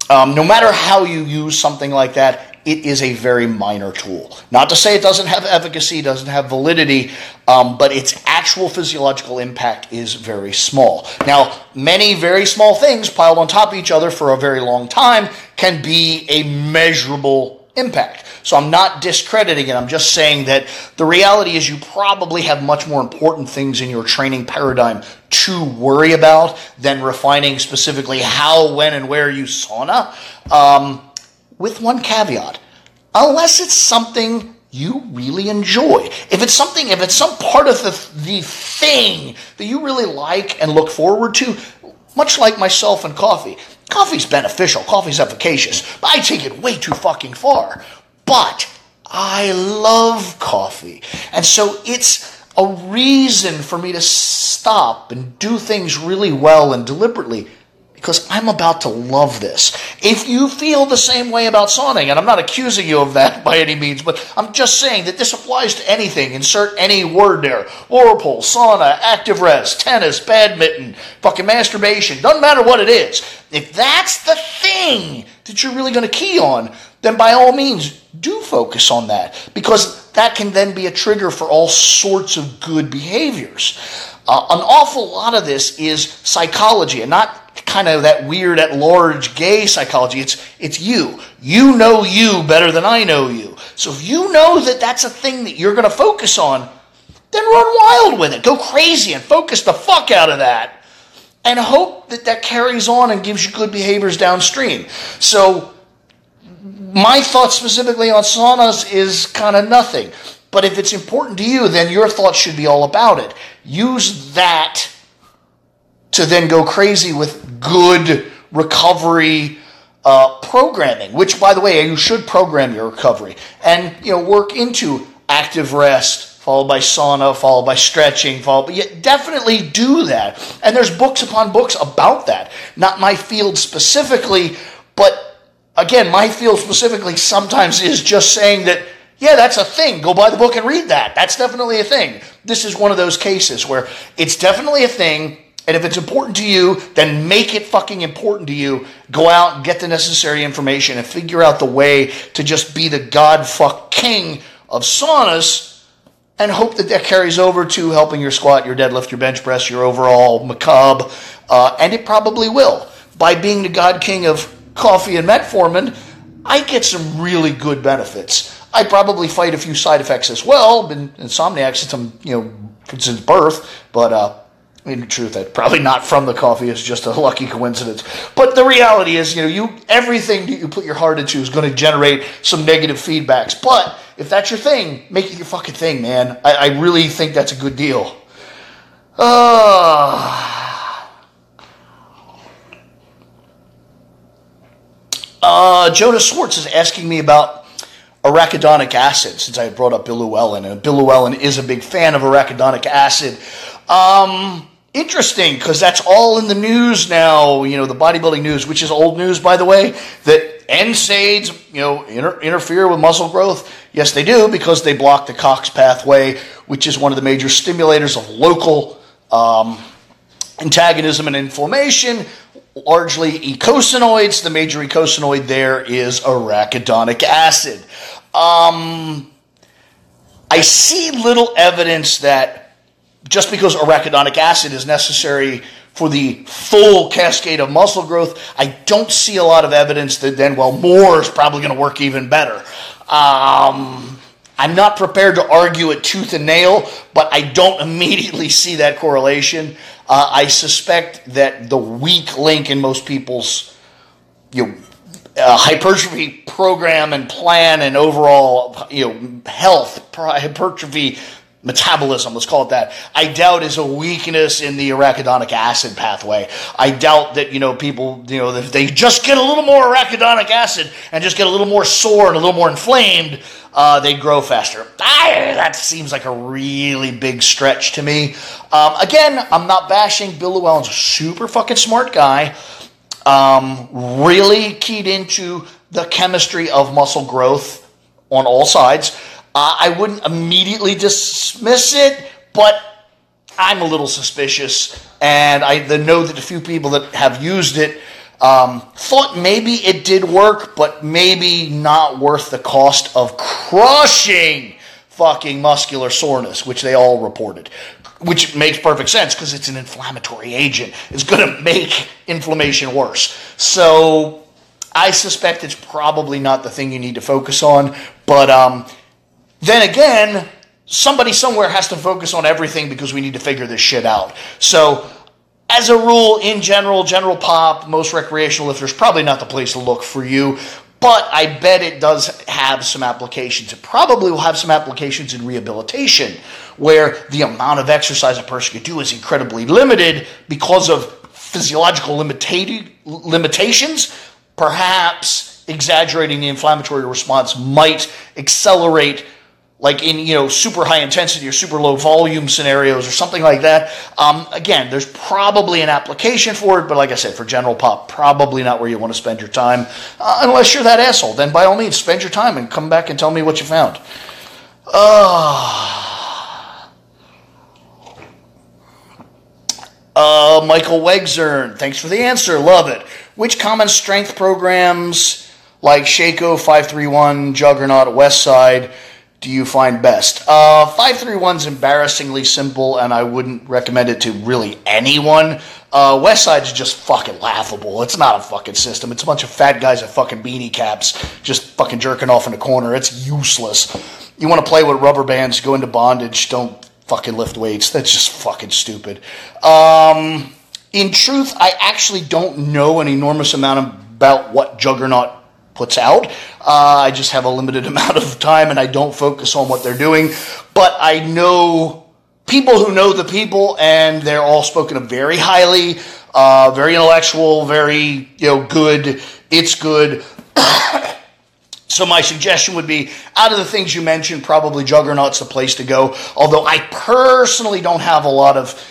[SPEAKER 2] um, no matter how you use something like that, it is a very minor tool. Not to say it doesn't have efficacy, doesn't have validity, um, but its actual physiological impact is very small. Now, many very small things piled on top of each other for a very long time can be a measurable impact. So I'm not discrediting it. I'm just saying that the reality is you probably have much more important things in your training paradigm to worry about than refining specifically how, when, and where you sauna. Um, with one caveat. Unless it's something you really enjoy. If it's something, if it's some part of the, the thing that you really like and look forward to, much like myself and coffee, coffee's beneficial, coffee's efficacious, but I take it way too fucking far. But I love coffee. And so it's a reason for me to stop and do things really well and deliberately because I'm about to love this. If you feel the same way about sauning, and I'm not accusing you of that by any means, but I'm just saying that this applies to anything. Insert any word there. Whirlpool, sauna, active rest, tennis, badminton, fucking masturbation. Doesn't matter what it is. If that's the thing that you're really going to key on, then by all means, do focus on that because that can then be a trigger for all sorts of good behaviors. Uh, an awful lot of this is psychology and not kind of that weird at large gay psychology. It's, it's you. You know you better than I know you. So if you know that that's a thing that you're going to focus on, then run wild with it. Go crazy and focus the fuck out of that. And hope that that carries on and gives you good behaviors downstream. So my thoughts specifically on saunas is kind of nothing. But if it's important to you, then your thoughts should be all about it. Use that to then go crazy with good recovery uh, programming, which, by the way, you should program your recovery and you know work into active rest, followed by sauna, followed by stretching, followed. But you definitely do that, and there's books upon books about that. Not my field specifically, but again, my field specifically sometimes is just saying that. Yeah, that's a thing. Go buy the book and read that. That's definitely a thing. This is one of those cases where it's definitely a thing and if it's important to you, then make it fucking important to you. Go out and get the necessary information and figure out the way to just be the god fuck king of saunas and hope that that carries over to helping your squat, your deadlift, your bench press, your overall macabre. Uh, and it probably will. By being the god king of coffee and metformin, I get some really good benefits. I probably fight a few side effects as well. Been insomniac since I'm, you know, since birth, but uh, in truth, that probably not from the coffee. It's just a lucky coincidence. But the reality is, you know, you everything that you put your heart into is going to generate some negative feedbacks. But if that's your thing, make it your fucking thing, man. I, I really think that's a good deal. Uh, uh, Jonas Schwartz is asking me about arachidonic acid since I brought up Bill Llewellyn, and Bill Llewellyn is a big fan of arachidonic acid. Um, interesting because that's all in the news now. You know, the bodybuilding news, which is old news, by the way, that NSAIDs, you know, inter- interfere with muscle growth. Yes, they do because they block the COX pathway, which is one of the major stimulators of local um, antagonism and inflammation. Largely eicosanoids. The major eicosanoid there is arachidonic acid. Um, I see little evidence that just because arachidonic acid is necessary for the full cascade of muscle growth, I don't see a lot of evidence that then, well, more is probably going to work even better. Um, I'm not prepared to argue it tooth and nail, but I don't immediately see that correlation. Uh, I suspect that the weak link in most people's you know, uh, hypertrophy program and plan and overall you know health hypertrophy metabolism, let's call it that, I doubt is a weakness in the arachidonic acid pathway. I doubt that, you know, people, you know, if they just get a little more arachidonic acid and just get a little more sore and a little more inflamed, uh, they grow faster. I, that seems like a really big stretch to me. Um, again, I'm not bashing Bill Llewellyn's a super fucking smart guy. Um, really keyed into the chemistry of muscle growth on all sides. Uh, I wouldn't immediately dismiss it, but I'm a little suspicious, and I know that a few people that have used it um, thought maybe it did work, but maybe not worth the cost of crushing fucking muscular soreness, which they all reported. Which makes perfect sense because it's an inflammatory agent. It's going to make inflammation worse. So I suspect it's probably not the thing you need to focus on. But um, then again, somebody somewhere has to focus on everything because we need to figure this shit out. So, as a rule, in general, general pop, most recreational lifters, probably not the place to look for you. But I bet it does have some applications. It probably will have some applications in rehabilitation, where the amount of exercise a person could do is incredibly limited because of physiological limitations. Perhaps exaggerating the inflammatory response might accelerate like in you know super high intensity or super low volume scenarios or something like that. Um, again, there's probably an application for it, but like I said, for general pop, probably not where you want to spend your time, uh, unless you're that asshole. Then by all means, spend your time and come back and tell me what you found. Uh, uh, Michael Wegzern, thanks for the answer. Love it. Which common strength programs like Sheiko 531, Juggernaut, West Side? Do you find best? Uh, 531 is embarrassingly simple, and I wouldn't recommend it to really anyone. Uh, West Side's just fucking laughable. It's not a fucking system. It's a bunch of fat guys in fucking beanie caps just fucking jerking off in a corner. It's useless. You want to play with rubber bands, go into bondage, don't fucking lift weights. That's just fucking stupid. Um, in truth, I actually don't know an enormous amount about what Juggernaut puts out. Uh, I just have a limited amount of time and I don't focus on what they're doing. But I know people who know the people and they're all spoken of very highly, uh, very intellectual, very, you know, good. It's good. So my suggestion would be, out of the things you mentioned, probably Juggernaut's the place to go. Although I personally don't have a lot of,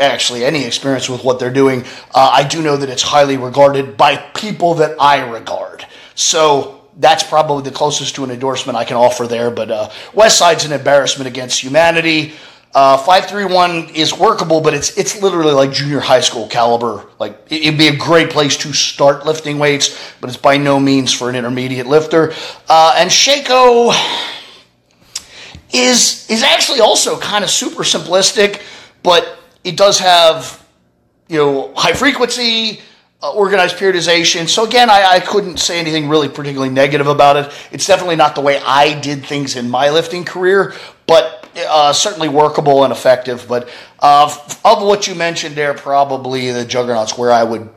[SPEAKER 2] actually any experience with what they're doing. Uh, I do know that it's highly regarded by people that I regard. So that's probably the closest to an endorsement I can offer there. But uh, West Side's an embarrassment against humanity. Uh, 531 is workable, but it's it's literally like junior high school caliber. Like it'd be a great place to start lifting weights, but it's by no means for an intermediate lifter. Uh, and Sheiko is is actually also kind of super simplistic, but it does have you know high frequency uh, organized periodization. So again, I, I, couldn't say anything really particularly negative about it. It's definitely not the way I did things in my lifting career, but uh, certainly workable and effective. But uh, of what you mentioned there, probably the Juggernauts where I would,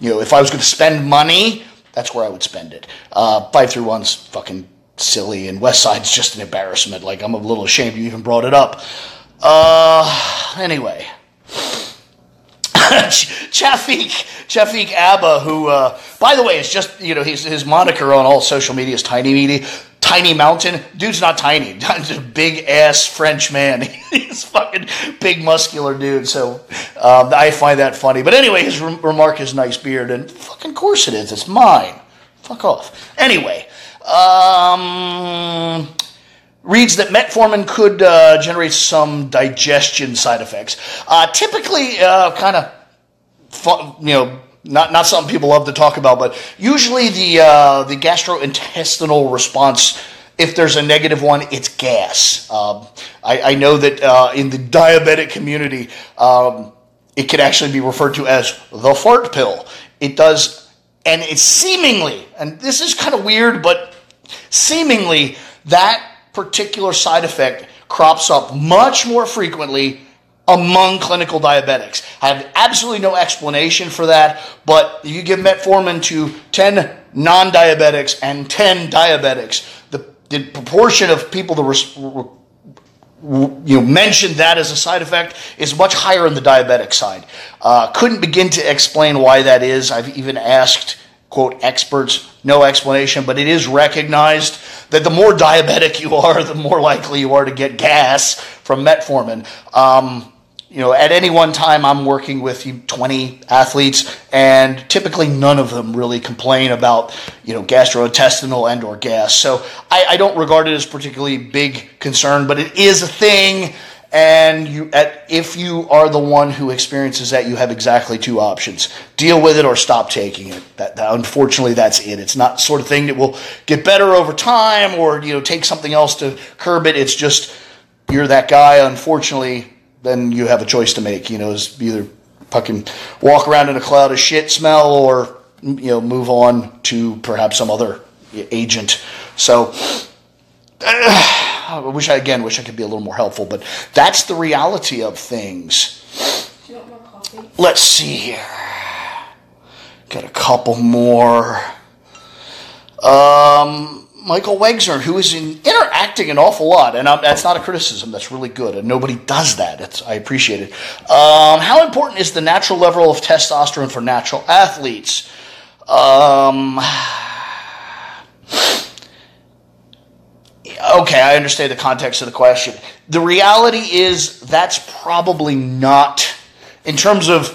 [SPEAKER 2] you know, if I was going to spend money, that's where I would spend it. Uh, five through one's fucking silly, and West Side's just an embarrassment. Like I'm a little ashamed you even brought it up. Uh, anyway. Chafik, Chafik Abba, who, uh, by the way, is just, you know, his, his moniker on all social media is Tiny Meaty. Tiny Mountain. Dude's not tiny. He's a big ass French man. He's fucking big muscular dude. So um, I find that funny. But anyway, his re- remark is nice beard, and fucking course it is. It's mine. Fuck off. Anyway, um, reads that metformin could uh, generate some digestion side effects. Uh, typically, uh, kind of you know, not not something people love to talk about, but usually the uh, the gastrointestinal response. If there's a negative one, it's gas. Um, I, I, know that uh, in the diabetic community, um, it can actually be referred to as the fart pill. It does, and it's seemingly, and this is kind of weird, but seemingly that particular side effect crops up much more frequently among clinical diabetics. I have absolutely no explanation for that, but you give metformin to 10 non diabetics and 10 diabetics, the, the proportion of people that res- you know, mentioned that as a side effect is much higher in the diabetic side. Uh, couldn't begin to explain why that is. I've even asked, quote, experts, no explanation, but it is recognized that the more diabetic you are, the more likely you are to get gas from metformin. Um, you know, at any one time, I'm working with 20 athletes, and typically none of them really complain about, you know, gastrointestinal and or gas. So I, I don't regard it as particularly big concern, but it is a thing. And you, at, if you are the one who experiences that, you have exactly two options: deal with it or stop taking it. That, that unfortunately, that's it. It's not sort of thing that will get better over time, or you know, take something else to curb it. It's just you're that guy. Unfortunately, then you have a choice to make. You know, is either fucking walk around in a cloud of shit smell or you know move on to perhaps some other agent. So. Uh, I wish I again wish I could be a little more helpful, but that's the reality of things. Let's see here. Got a couple more. Um, Michael Wegzern, who is in, interacting an awful lot, and I'm, that's not a criticism. That's really good, and nobody does that. It's, I appreciate it. Um, how important is the natural level of testosterone for natural athletes? Um, okay, I understand the context of the question. The reality is that's probably not, in terms of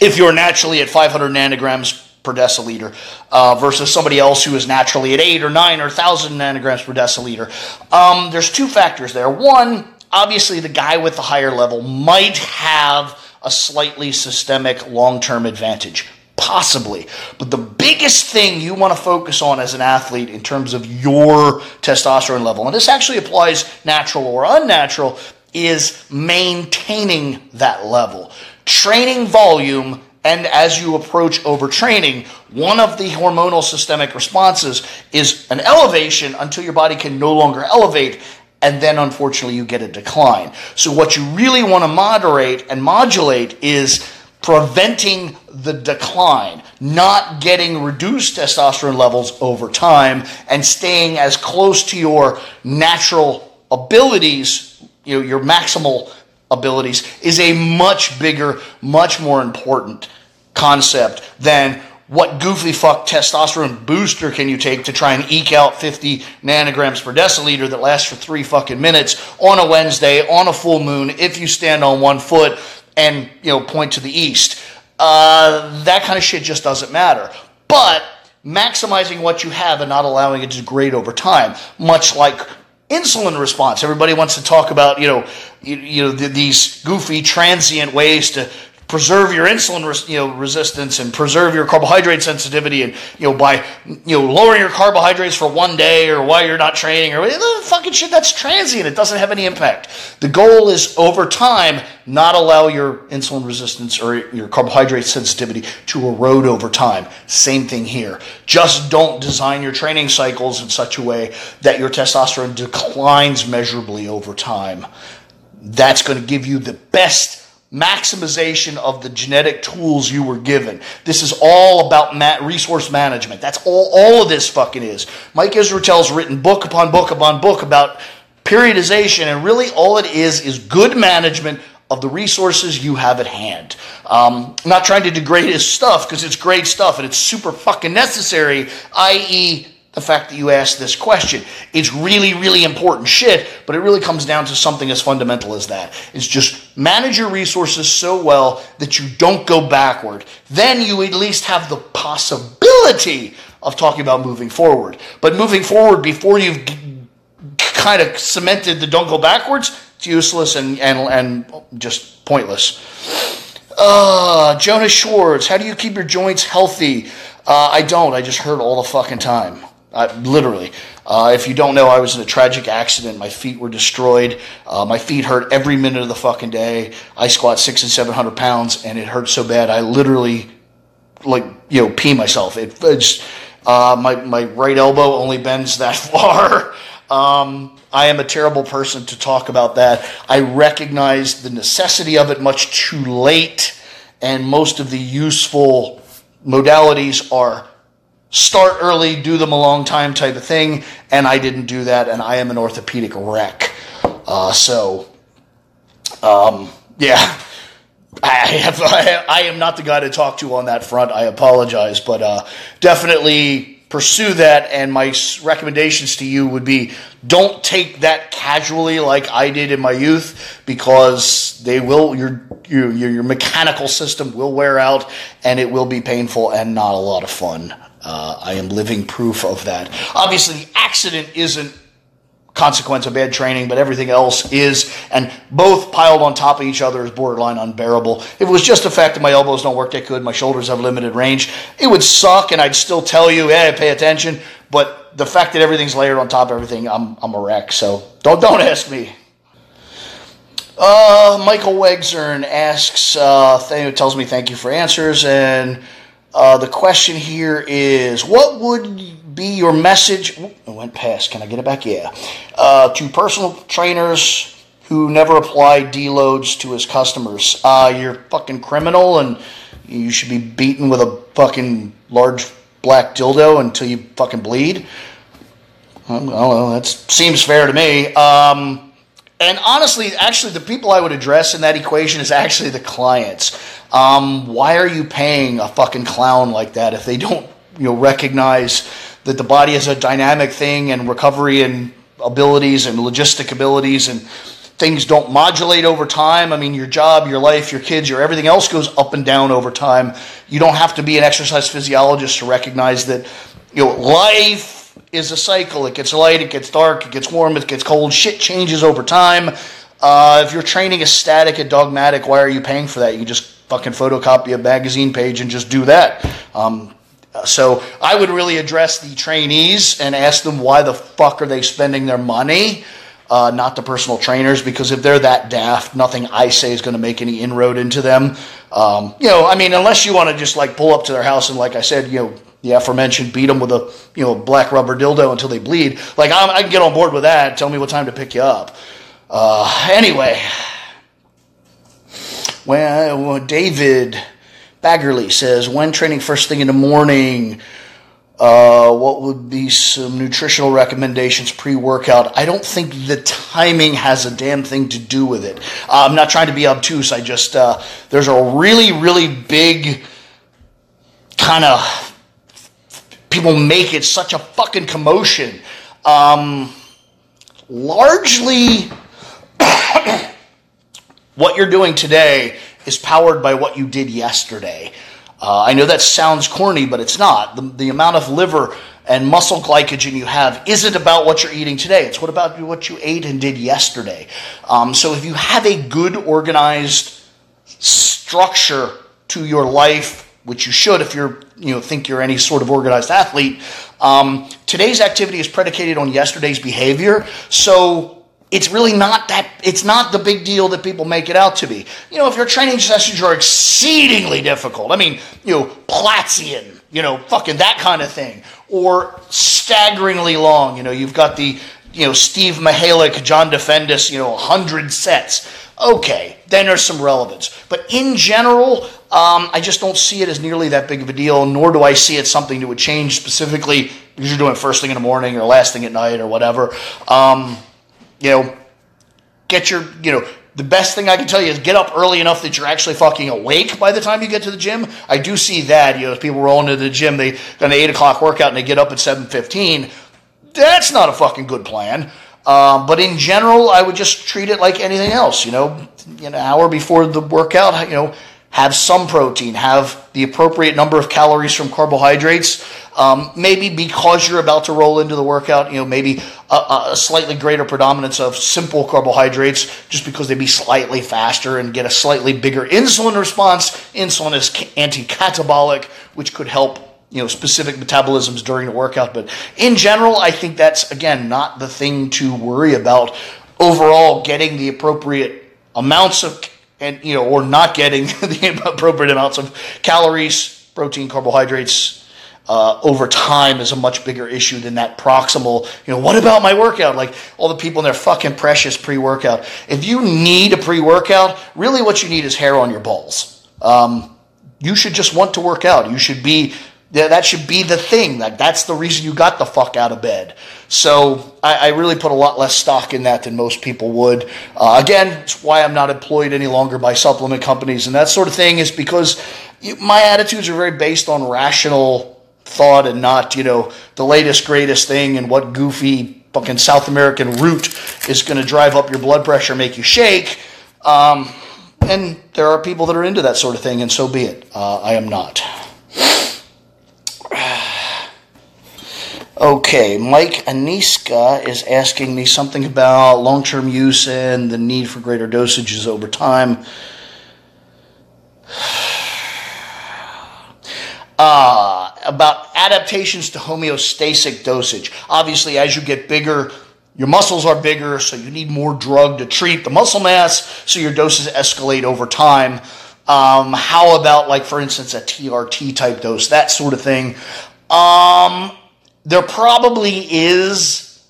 [SPEAKER 2] if you're naturally at 500 nanograms per deciliter uh, versus somebody else who is naturally at 8 or 9 or 1,000 nanograms per deciliter. Um, there's two factors there. One, obviously, the guy with the higher level might have a slightly systemic long term advantage. Possibly. But the biggest thing you want to focus on as an athlete in terms of your testosterone level, and this actually applies natural or unnatural, is maintaining that level. Training volume and as you approach overtraining, one of the hormonal systemic responses is an elevation until your body can no longer elevate. And then unfortunately, you get a decline. So, what you really want to moderate and modulate is preventing the decline, not getting reduced testosterone levels over time, and staying as close to your natural abilities, you know, your maximal abilities, is a much bigger, much more important concept than what goofy fuck testosterone booster can you take to try and eke out 50 nanograms per deciliter that lasts for three fucking minutes on a Wednesday, on a full moon, if you stand on one foot and, you know, point to the east. Uh, that kind of shit just doesn't matter. But maximizing what you have and not allowing it to degrade over time, much like insulin response. Everybody wants to talk about, you know, you, you know, these goofy transient ways to preserve your insulin res, you know, resistance and preserve your carbohydrate sensitivity and you know by you know lowering your carbohydrates for one day or while you're not training or fucking shit that's transient. It doesn't have any impact. The goal is over time not allow your insulin resistance or your carbohydrate sensitivity to erode over time. Same thing here. Just don't design your training cycles in such a way that your testosterone declines measurably over time. That's going to give you the best maximization of the genetic tools you were given. This is all about resource management. That's all all of this fucking is. Mike Israetel's written book upon book upon book about periodization, and really all it is is good management of the resources you have at hand. Um, I'm not trying to degrade his stuff because it's great stuff and it's super fucking necessary, i.e., the fact that you asked this question. It's really, really important shit, but it really comes down to something as fundamental as that. It's just manage your resources so well that you don't go backward. Then you at least have the possibility of talking about moving forward. But moving forward before you've kind of cemented the don't go backwards, it's useless and, and, and just pointless. Uh, Jonas Schwartz, how do you keep your joints healthy? Uh, I don't. I just hurt all the fucking time. Literally. Uh, if you don't know, I was in a tragic accident. My feet were destroyed. Uh, my feet hurt every minute of the fucking day. I squat six and seven hundred pounds, and it hurt so bad. I literally, like, you know, pee myself. It, it's uh, my my right elbow only bends that far. Um, I am a terrible person to talk about that. I recognize the necessity of it much too late, and most of the useful modalities are start early, do them a long time type of thing. And I didn't do that, and I am an orthopedic wreck. Uh, so, um, yeah. I have I, am not the guy to talk to on that front. I apologize, but uh, definitely pursue that. And my recommendations to you would be don't take that casually like I did in my youth, because they will your your your mechanical system will wear out, and it will be painful and not a lot of fun. Uh, I am living proof of that. Obviously, the accident isn't consequence of bad training, but everything else is, and both piled on top of each other is borderline unbearable. If it was just the fact that my elbows don't work that good, my shoulders have limited range, it would suck, and I'd still tell you, hey, pay attention. But the fact that everything's layered on top of everything, I'm, I'm a wreck. So don't don't ask me. Uh, Michael Wegzern asks, uh, th- tells me thank you for answers and Uh, the question here is what would be your message? Ooh, I went past. Can I get it back? Yeah. Uh, to personal trainers who never apply deloads to his customers. Uh, you're fucking criminal and you should be beaten with a fucking large black dildo until you fucking bleed. I don't know. That seems fair to me. Um, and honestly, actually, the people I would address in that equation is actually the clients. Um, why are you paying a fucking clown like that if they don't, you know, recognize that the body is a dynamic thing and recovery and abilities and logistic abilities and things don't modulate over time. I mean, your job, your life, your kids, your everything else goes up and down over time. You don't have to be an exercise physiologist to recognize that, you know, life is a cycle. It gets light, it gets dark, it gets warm, it gets cold. Shit changes over time. Uh, if your training is static and dogmatic, why are you paying for that? You can just fucking photocopy a magazine page and just do that. Um, so I would really address the trainees and ask them why the fuck are they spending their money uh, not the personal trainers, because if they're that daft, nothing I say is going to make any inroad into them. Um, you know, I mean, unless you want to just like pull up to their house and, like I said, you know, the aforementioned beat them with a you know black rubber dildo until they bleed. Like I'm, i can get on board with that. Tell me what time to pick you up. Uh, anyway, well, David Baggerly says when training first thing in the morning. Uh, what would be some nutritional recommendations pre workout? I don't think the timing has a damn thing to do with it. Uh, I'm not trying to be obtuse. I just, uh, there's a really, really big kind of, people make it such a fucking commotion. Um, largely, what you're doing today is powered by what you did yesterday. Uh, I know that sounds corny, but it's not. The, the amount of liver and muscle glycogen you have isn't about what you're eating today. It's what about what you ate and did yesterday. Um, so if you have a good organized structure to your life, which you should if you're you know think you're any sort of organized athlete, um, today's activity is predicated on yesterday's behavior. So it's really not that it's not the big deal that people make it out to be. You know if your training sessions are exceedingly difficult i mean you know platzian you know fucking that kind of thing or staggeringly long you know you've got the you know steve Michalik, john defendis you know 100 sets. Okay then there's some relevance but in general um, i just don't see it as nearly that big of a deal nor do i see it something that would change specifically because you're doing first thing in the morning or last thing at night or whatever um, you know, get your, you know, the best thing I can tell you is get up early enough that you're actually fucking awake by the time you get to the gym. I do see that, you know, people roll into the gym, they got an eight o'clock workout and they get up at seven fifteen. That's not a fucking good plan. Um, but in general, I would just treat it like anything else. You know, an hour before the workout, you know, have some protein, have the appropriate number of calories from carbohydrates. Um, maybe because you're about to roll into the workout, you know, maybe a, a, slightly greater predominance of simple carbohydrates just because they'd be slightly faster and get a slightly bigger insulin response. Insulin is anti-catabolic, which could help you know specific metabolisms during the workout but in general i think that's again not the thing to worry about overall getting the appropriate amounts of and you know, or not getting the appropriate amounts of calories, protein, carbohydrates uh, over time is a much bigger issue than that proximal. You know, what about my workout? Like all the people in their fucking precious pre-workout. If you need a pre-workout, really what you need is hair on your balls. Um, you should just want to work out. You should be that should be the thing. Like that's the reason you got the fuck out of bed. So I, I really put a lot less stock in that than most people would. Uh, again, it's why I'm not employed any longer by supplement companies and that sort of thing. Is because my attitudes are very based on rational thought and not you know the latest greatest thing and what goofy fucking South American root is going to drive up your blood pressure, make you shake. Um, and there are people that are into that sort of thing, and so be it. Uh, I am not. Okay, Mike Aniska is asking me something about long term use and the need for greater dosages over time. Uh, about adaptations to homeostatic dosage. Obviously, as you get bigger, your muscles are bigger, so you need more drug to treat the muscle mass, so your doses escalate over time. Um, how about, like, for instance, a TRT type dose, that sort of thing? Um, there probably is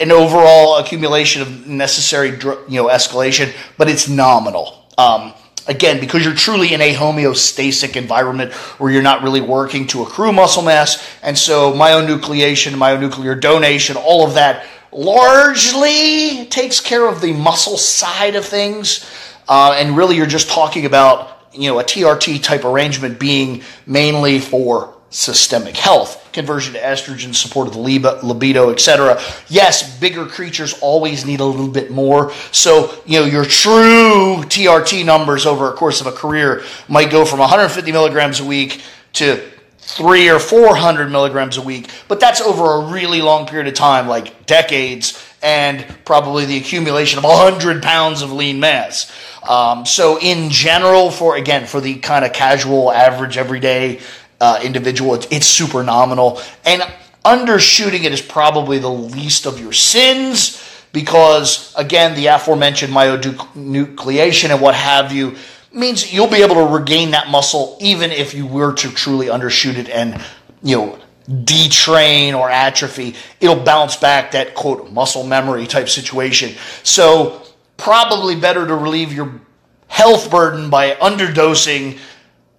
[SPEAKER 2] an overall accumulation of necessary, you know, escalation, but it's nominal. Um, again, because you're truly in a homeostatic environment where you're not really working to accrue muscle mass, and so myonucleation, myonuclear donation, all of that largely takes care of the muscle side of things. Uh, and really, you're just talking about you know a TRT type arrangement being mainly for systemic health, conversion to estrogen, support of the libido, etc. Yes, bigger creatures always need a little bit more. So, you know, your true TRT numbers over a course of a career might go from 150 milligrams a week to three or 400 milligrams a week, but that's over a really long period of time, like decades, and probably the accumulation of 100 pounds of lean mass. Um, so, in general, for again, for the kind of casual, average, everyday uh, individual, it's, it's super nominal. And undershooting it is probably the least of your sins because, again, the aforementioned myonucleation and what have you means you'll be able to regain that muscle even if you were to truly undershoot it and, you know, detrain or atrophy. It'll bounce back that quote muscle memory type situation. So, probably better to relieve your health burden by underdosing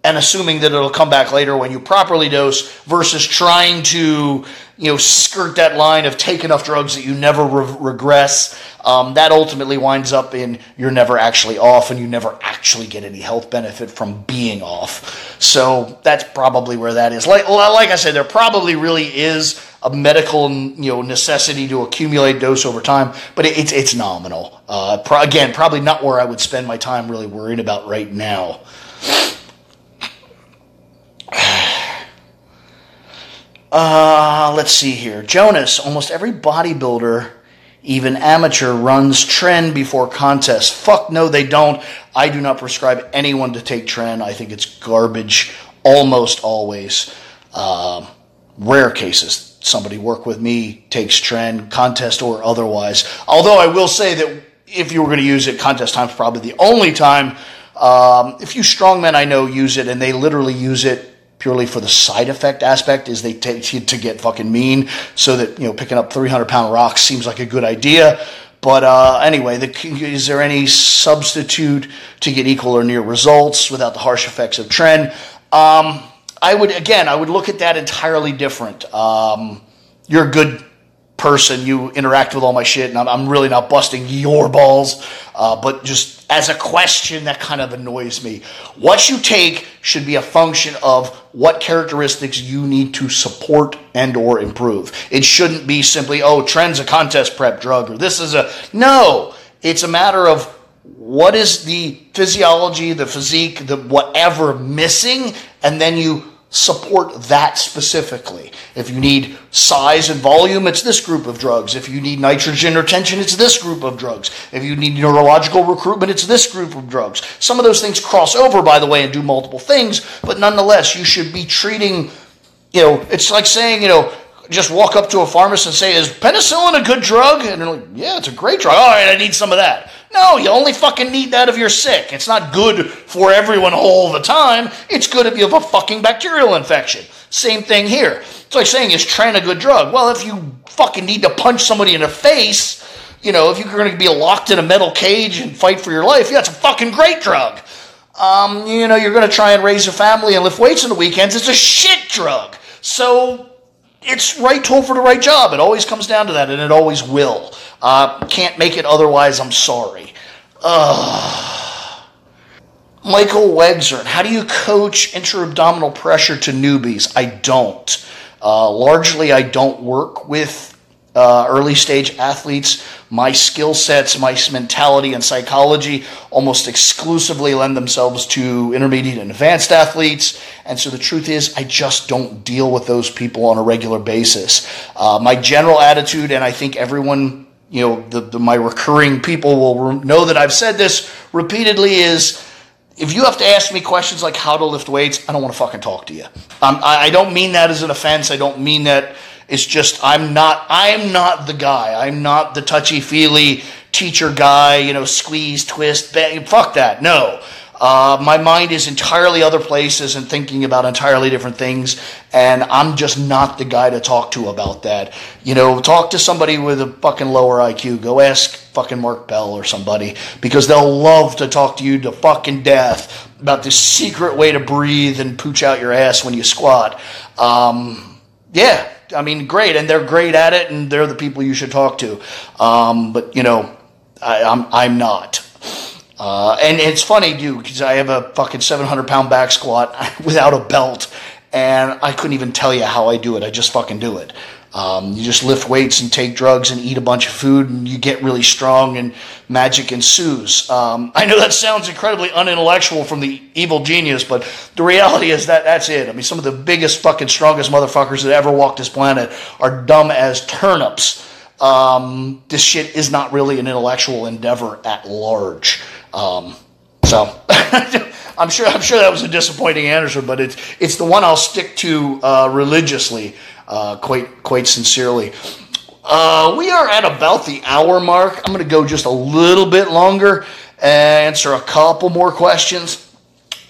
[SPEAKER 2] and assuming that it'll come back later when you properly dose versus trying to you know skirt that line of take enough drugs that you never re- regress um, that ultimately winds up in you're never actually off and you never actually get any health benefit from being off. So that's probably where that is. Like, like i said there probably really is a medical you know necessity to accumulate dose over time but it, it's, it's nominal. Uh, pro- again probably not where i would spend my time really worrying about right now Uh, let's see here. Jonas, almost every bodybuilder, even amateur, runs tren before contest. Fuck no, they don't. I do not prescribe anyone to take tren. I think it's garbage almost always. Uh, rare cases. Somebody work with me takes tren, contest or otherwise. Although I will say that if you were going to use it, contest time's probably the only time. Um, a few strongmen I know use it, and they literally use it purely for the side effect aspect is they take you to get fucking mean so that you know picking up 300 pound rocks seems like a good idea. But uh, anyway the, is there any substitute to get equal or near results without the harsh effects of tren um, i would again i would look at that entirely different. Um, you're a good person. You interact with all my shit, and I'm, I'm really not busting your balls. Uh, but just as a question, that kind of annoys me. What you take should be a function of what characteristics you need to support and or improve. It shouldn't be simply, oh, tren's a contest prep drug, or this is a no. It's a matter of what is the physiology, the physique, the whatever missing, and then you support that specifically. If you need size and volume, it's this group of drugs. If you need nitrogen retention, it's this group of drugs. If you need neurological recruitment, it's this group of drugs. Some of those things cross over, by the way, and do multiple things, but nonetheless, you should be treating, you know, it's like saying, you know, just walk up to a pharmacist and say, Is penicillin a good drug? And they're like, Yeah, it's a great drug. All right, I need some of that. No, you only fucking need that if you're sick. It's not good for everyone all the time. It's good if you have a fucking bacterial infection. Same thing here. It's like saying, Is tren a good drug? Well, if you fucking need to punch somebody in the face, you know, if you're going to be locked in a metal cage and fight for your life, yeah, it's a fucking great drug. Um, you know, you're going to try and raise a family and lift weights on the weekends. It's a shit drug. So it's right tool for the right job. It always comes down to that, and it always will. Uh, can't make it otherwise. I'm sorry. Uh, Michael Wegzern, how do you coach intra-abdominal pressure to newbies? I don't. Uh, largely, I don't work with uh, early stage athletes. My skill sets, my mentality, and psychology almost exclusively lend themselves to intermediate and advanced athletes. And so the truth is, I just don't deal with those people on a regular basis. Uh, my general attitude, and I think everyone, you know, the, the, my recurring people will know that I've said this repeatedly is if you have to ask me questions like how to lift weights, I don't want to fucking talk to you. Um, I, I don't mean that as an offense. I don't mean that it's just I'm not I'm not the guy. I'm not the touchy feely teacher guy. You know, squeeze, twist, bang. Fuck that. No. Uh, my mind is entirely other places and thinking about entirely different things, and I'm just not the guy to talk to about that. You know, talk to somebody with a fucking lower IQ. Go ask fucking Mark Bell or somebody because they'll love to talk to you to fucking death about this secret way to breathe and pooch out your ass when you squat. Um, yeah, I mean, great, and they're great at it, and they're the people you should talk to. Um, but you know, I, I'm I'm not. Uh, and it's funny, dude, because I have a fucking 700 pound back squat without a belt, and I couldn't even tell you how I do it. I just fucking do it. Um, you just lift weights and take drugs and eat a bunch of food, and you get really strong, and magic ensues. Um, I know that sounds incredibly unintellectual from the evil genius, but the reality is that that's it. I mean, some of the biggest, fucking, strongest motherfuckers that ever walked this planet are dumb as turnips. Um, this shit is not really an intellectual endeavor at large. Um, so I'm sure I'm sure that was a disappointing answer, but it's it's the one I'll stick to uh, religiously, uh, quite quite sincerely. Uh, we are at about the hour mark. I'm going to go just a little bit longer, answer a couple more questions,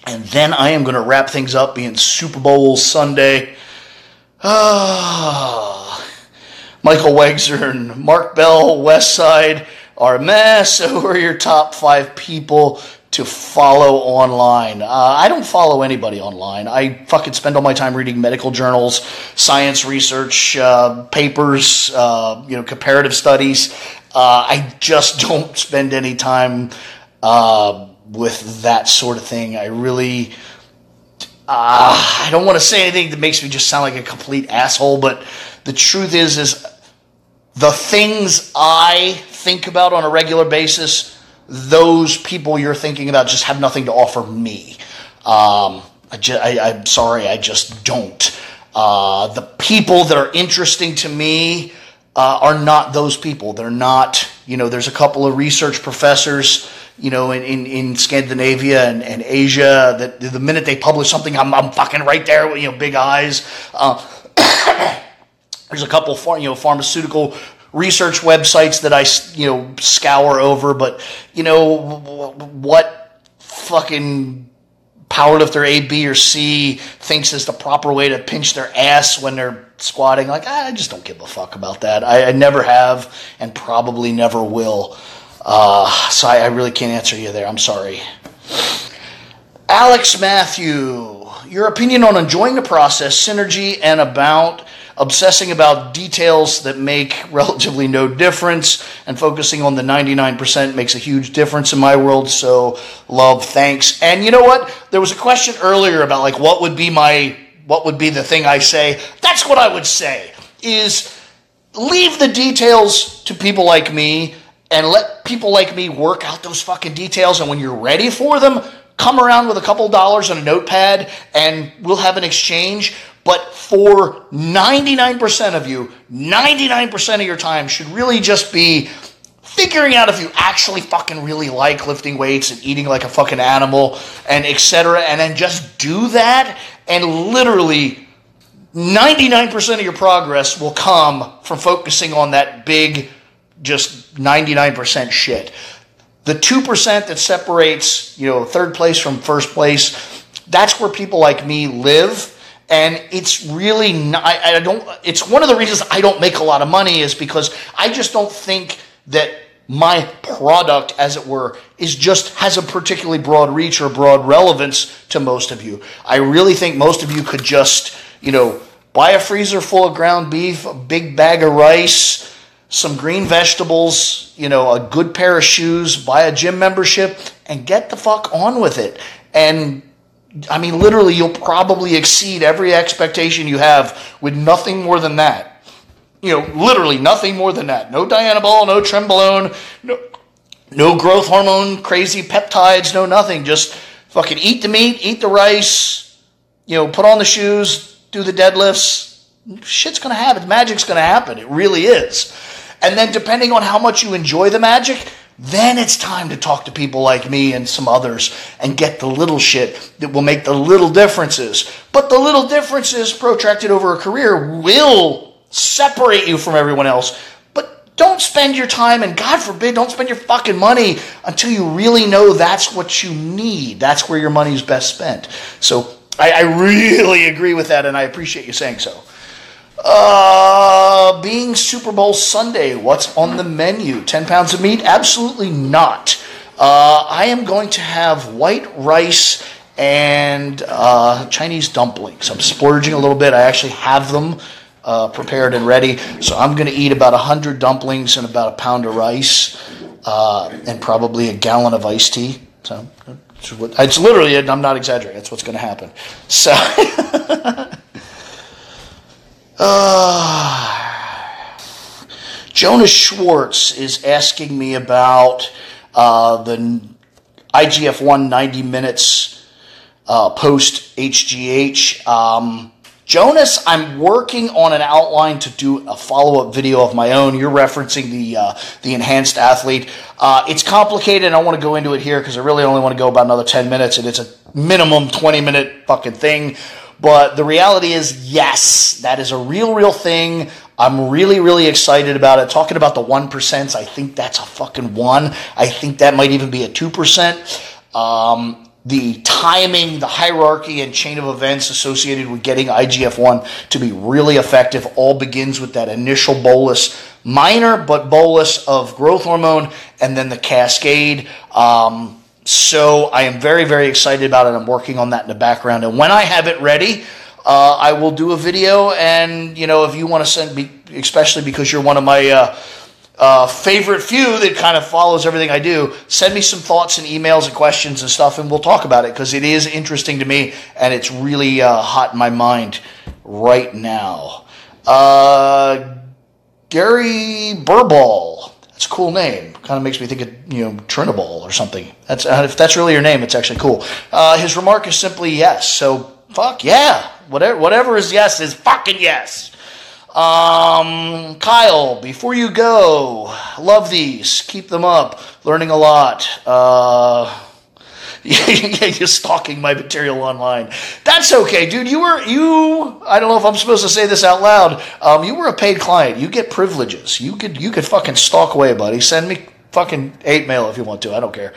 [SPEAKER 2] and then I am going to wrap things up. Being Super Bowl Sunday. Ah, Michael and Mark Bell, West Side are a mess. Who are your top five people to follow online? Uh, I don't follow anybody online. I fucking spend all my time reading medical journals, science research uh, papers, uh, you know, comparative studies. Uh, I just don't spend any time uh, with that sort of thing. I really. Uh, I don't want to say anything that makes me just sound like a complete asshole, but the truth is, is the things I think about on a regular basis, those people you're thinking about just have nothing to offer me. Um, I am sorry, I just don't. Uh, the people that are interesting to me uh, are not those people. They're not, you know, there's a couple of research professors, you know, in, in, in Scandinavia and, and, Asia that the minute they publish something, I'm, I'm fucking right there with, you know, big eyes. Uh, there's a couple, you know, pharmaceutical research websites that I you know scour over, but you know what fucking powerlifter A, B, or C thinks is the proper way to pinch their ass when they're squatting. Like I just don't give a fuck about that. I, I never have, and probably never will. Uh, so I, I really can't answer you there. I'm sorry. Alex Matthew, your opinion on enjoying the process, synergy, and about obsessing about details that make relatively no difference and focusing on the 99% makes a huge difference in my world. So, love, thanks. And you know what? There was a question earlier about like what would be my what would be the thing I say? That's what I would say is leave the details to people like me and let people like me work out those fucking details and when you're ready for them, come around with a couple dollars and a notepad and we'll have an exchange. But for 99% of you, 99% of your time should really just be figuring out if you actually fucking really like lifting weights and eating like a fucking animal and etc. And then just do that and literally 99% of your progress will come from focusing on that big, just 99% shit. The 2% that separates, you know, third place from first place, that's where people like me live and it's really not, I, I, don't it's one of the reasons i don't make a lot of money is because i just don't think that my product as it were is just has a particularly broad reach or broad relevance to most of you. I really think most of you could just you know buy a freezer full of ground beef a big bag of rice some green vegetables you know a good pair of shoes buy a gym membership and get the fuck on with it. And I mean, literally, you'll probably exceed every expectation you have with nothing more than that. You know, literally nothing more than that. No Dianabol, no Trenbolone, no, no growth hormone, crazy peptides, no nothing. Just fucking eat the meat, eat the rice, you know, put on the shoes, do the deadlifts. Shit's gonna happen. Magic's gonna happen. It really is. And then, depending on how much you enjoy the magic, then it's time to talk to people like me and some others and get the little shit that will make the little differences. But the little differences protracted over a career will separate you from everyone else. But don't spend your time and God forbid, don't spend your fucking money until you really know that's what you need. That's where your money is best spent. So I, I really agree with that and I appreciate you saying so. Uh, being Super Bowl Sunday, what's on the menu? 10 pounds of meat? Absolutely not. Uh, I am going to have white rice and uh, Chinese dumplings. I'm splurging a little bit. I actually have them uh, prepared and ready. So I'm going to eat about 100 dumplings and about a pound of rice uh, and probably a gallon of iced tea. So it's literally, I'm not exaggerating, that's what's going to happen. So. Uh, Jonas Schwartz is asking me about uh, the IGF 1 90 minutes uh, post HGH. Um, Jonas, I'm working on an outline to do a follow up video of my own. You're referencing the uh, the Enhanced Athlete. Uh, it's complicated. I want to go into it here because I really only want to go about another 10 minutes, and it's a minimum 20 minute fucking thing. But the reality is, yes, that is a real, real thing. I'm really, really excited about it. Talking about the 1%, I think that's a fucking one. I think that might even be a 2%. Um, the timing, the hierarchy, and chain of events associated with getting IGF 1 to be really effective all begins with that initial bolus, minor but bolus of growth hormone, and then the cascade. Um, so I am very, very excited about it. I'm working on that in the background. And when I have it ready, uh, I will do a video. And, you know, if you want to send me, especially because you're one of my uh, uh, favorite few that kind of follows everything I do, send me some thoughts and emails and questions and stuff, and we'll talk about it because it is interesting to me and it's really uh, hot in my mind right now. Uh, Gary Burball. That's a cool name. Kind of makes me think of you know Trinaball or something. That's uh, if that's really your name, it's actually cool. Uh, his remark is simply yes. So fuck yeah, whatever whatever is yes is fucking yes. Um, Kyle, before you go, love these. Keep them up. Learning a lot. Uh, you're stalking my material online. That's okay, dude. You were you. I don't know if I'm supposed to say this out loud. Um, you were a paid client. You get privileges. You could you could fucking stalk away, buddy. Send me fucking hate mail if you want to. I don't care.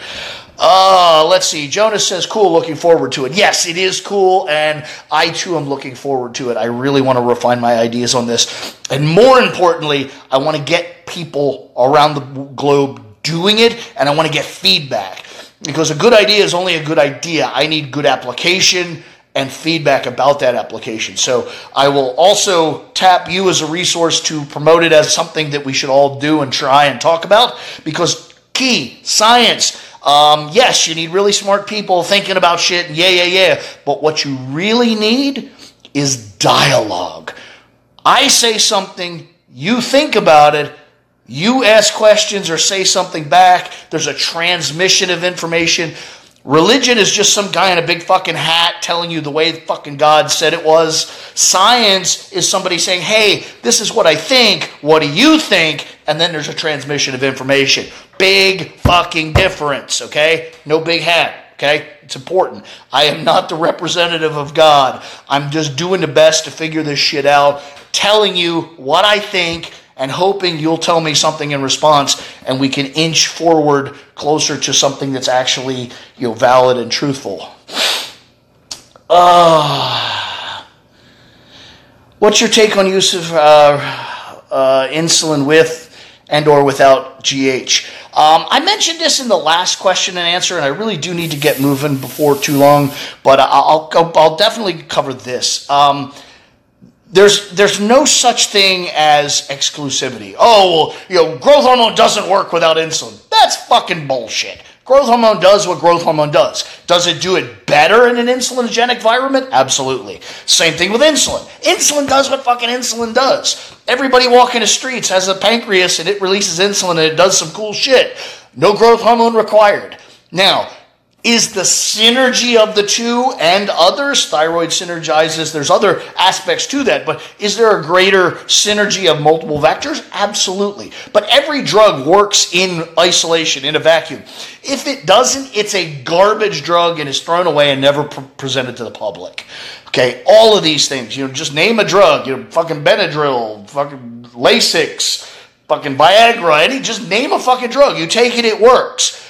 [SPEAKER 2] Uh, let's see. Jonas says, cool, looking forward to it. Yes, it is cool, and I too am looking forward to it. I really want to refine my ideas on this. And more importantly, I want to get people around the globe doing it, and I want to get feedback. Because a good idea is only a good idea. I need good application and feedback about that application. So I will also tap you as a resource to promote it as something that we should all do and try and talk about because key science. Um, yes, you need really smart people thinking about shit. Yeah, yeah, yeah. But what you really need is dialogue. I say something, you think about it, you ask questions or say something back. There's a transmission of information. Religion is just some guy in a big fucking hat telling you the way fucking God said it was. Science is somebody saying, hey, this is what I think. What do you think? And then there's a transmission of information. Big fucking difference, okay? No big hat, okay? It's important. I am not the representative of God. I'm just doing the best to figure this shit out, telling you what I think and hoping you'll tell me something in response and we can inch forward closer to something that's actually you know valid and truthful. Uh, what's your take on use of uh, uh, insulin with and or without GH? Um, I mentioned this in the last question and answer, and I really do need to get moving before too long, but I'll, I'll, definitely cover this. Um, there's there's no such thing as exclusivity. Oh, well, you know, growth hormone doesn't work without insulin. That's fucking bullshit. Growth hormone does what growth hormone does. Does it do it better in an insulinogenic environment? Absolutely. Same thing with insulin. Insulin does what fucking insulin does. Everybody walking the streets has a pancreas and it releases insulin and it does some cool shit. No growth hormone required. Now, is the synergy of the two and others. Thyroid synergizes. There's other aspects to that, but is there a greater synergy of multiple vectors? Absolutely. But every drug works in isolation, in a vacuum. If it doesn't, it's a garbage drug and is thrown away and never pre- presented to the public. Okay, all of these things, you know, just name a drug, you know, fucking Benadryl, fucking Lasix, fucking Viagra, any just name a fucking drug. You take it, it works.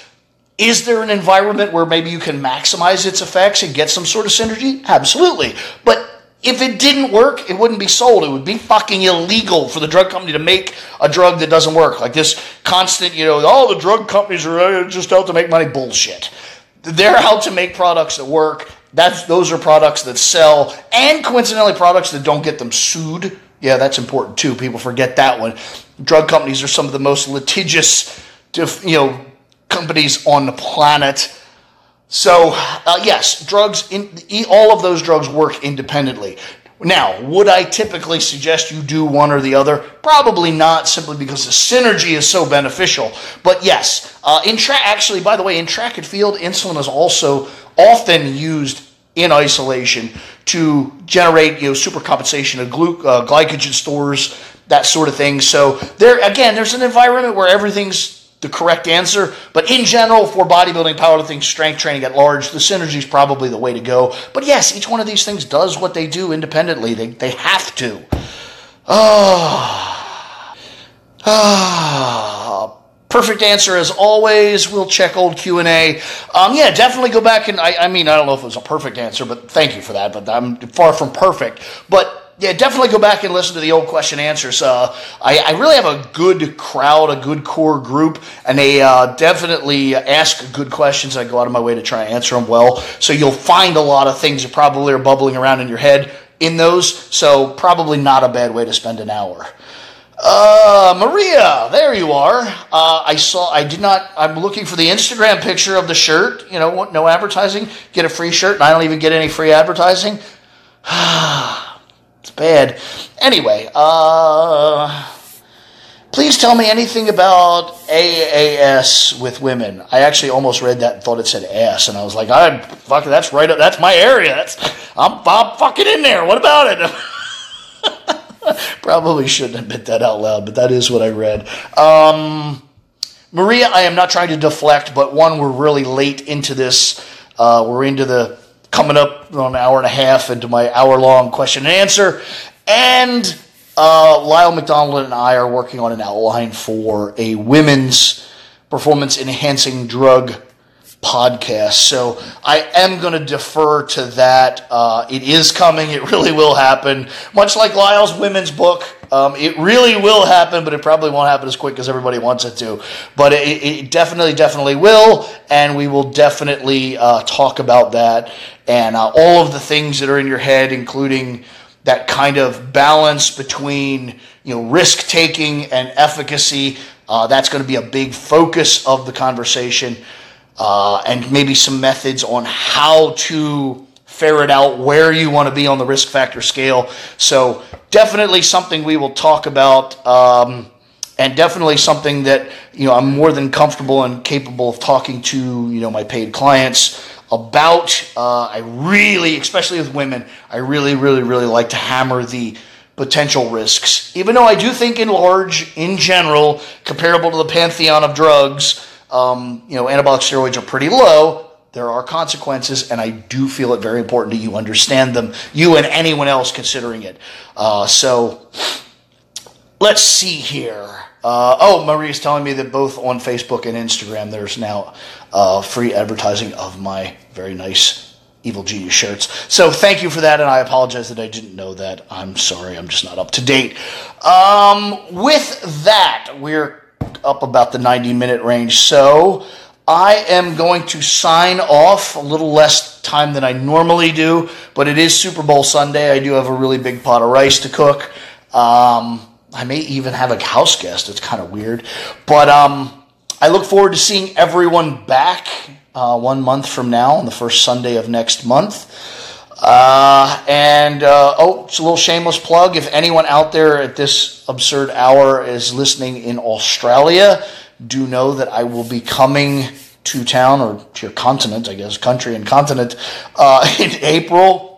[SPEAKER 2] Is there an environment where maybe you can maximize its effects and get some sort of synergy? Absolutely. But if it didn't work, it wouldn't be sold. It would be fucking illegal for the drug company to make a drug that doesn't work. Like this constant, you know, all the drug companies are uh, just out to make money. Bullshit. They're out to make products that work. That's those are products that sell, and coincidentally, products that don't get them sued. Yeah, that's important too. People forget that one. Drug companies are some of the most litigious, you know, companies on the planet. So, uh, yes, drugs, in, all of those drugs work independently. Now, would I typically suggest you do one or the other? Probably not, simply because the synergy is so beneficial. But yes, uh, in actually, by the way, in track and field, insulin is also often used in isolation to generate you know supercompensation of glu- uh, glycogen stores, that sort of thing. So there, again, there's an environment where everything's the correct answer. But in general, for bodybuilding, powerlifting, strength training at large, the synergy is probably the way to go. But yes, each one of these things does what they do independently. They, they have to. Ah. Ah. Perfect answer as always. We'll check old Q and A. Um, yeah, definitely go back and I, I mean I don't know if it was a perfect answer, but thank you for that. But I'm far from perfect. But yeah, definitely go back and listen to the old question answers. Uh, I, I, really have a good crowd, a good core group, and they uh, definitely ask good questions. I go out of my way to try and answer them well. So you'll find a lot of things that probably are bubbling around in your head in those. So probably not a bad way to spend an hour. Uh, Maria, there you are. Uh, I saw. I did not. I'm looking for the Instagram picture of the shirt. You know, no advertising. Get a free shirt, and I don't even get any free advertising. It's bad. Anyway, uh, please tell me anything about AAS with women. I actually almost read that and thought it said ass, and I was like, I'm fucking. That's right. Up. That's my area. That's I'm, I'm fucking in there. What about it? Probably shouldn't admit that out loud, but that is what I read. Um, Maria, I am not trying to deflect, but one, we're really late into this. Uh, we're into the coming up on an hour and a half into my hour long question and answer. And uh, Lyle McDonald and I are working on an outline for a women's performance enhancing drug podcast. So I am going to defer to that. Uh, it is coming. It really will happen. Much like Lyle's women's book, um, it really will happen, but it probably won't happen as quick as everybody wants it to. But it, it definitely, definitely will, and we will definitely uh, talk about that and uh, all of the things that are in your head, including that kind of balance between you know risk taking and efficacy. Uh, that's going to be a big focus of the conversation, uh, and maybe some methods on how to ferret out where you want to be on the risk factor scale. So definitely something we will talk about. Um, and definitely something that you know I'm more than comfortable and capable of talking to you know my paid clients about. Uh, I really, especially with women, I really, really, really like to hammer the potential risks. Even though I do think, in large, in general, comparable to the pantheon of drugs, um, you know, anabolic steroids are pretty low. There are consequences, and I do feel it very important that you understand them, you and anyone else considering it. Uh, so, let's see here. Uh, oh, Marie's telling me that both on Facebook and Instagram, there's now uh, free advertising of my very nice Evil Genius shirts. So thank you for that, and I apologize that I didn't know that. I'm sorry, I'm just not up to date. Um, with that, we're up about the 90 minute range. So I am going to sign off a little less time than I normally do, but it is Super Bowl Sunday. I do have a really big pot of rice to cook. Um, I may even have a house guest. It's kind of weird. But um, I look forward to seeing everyone back uh, one month from now on the first Sunday of next month. Uh, and uh, oh, it's a little shameless plug. If anyone out there at this absurd hour is listening in Australia, do know that I will be coming to town or to your continent, I guess, country and continent, uh, in April.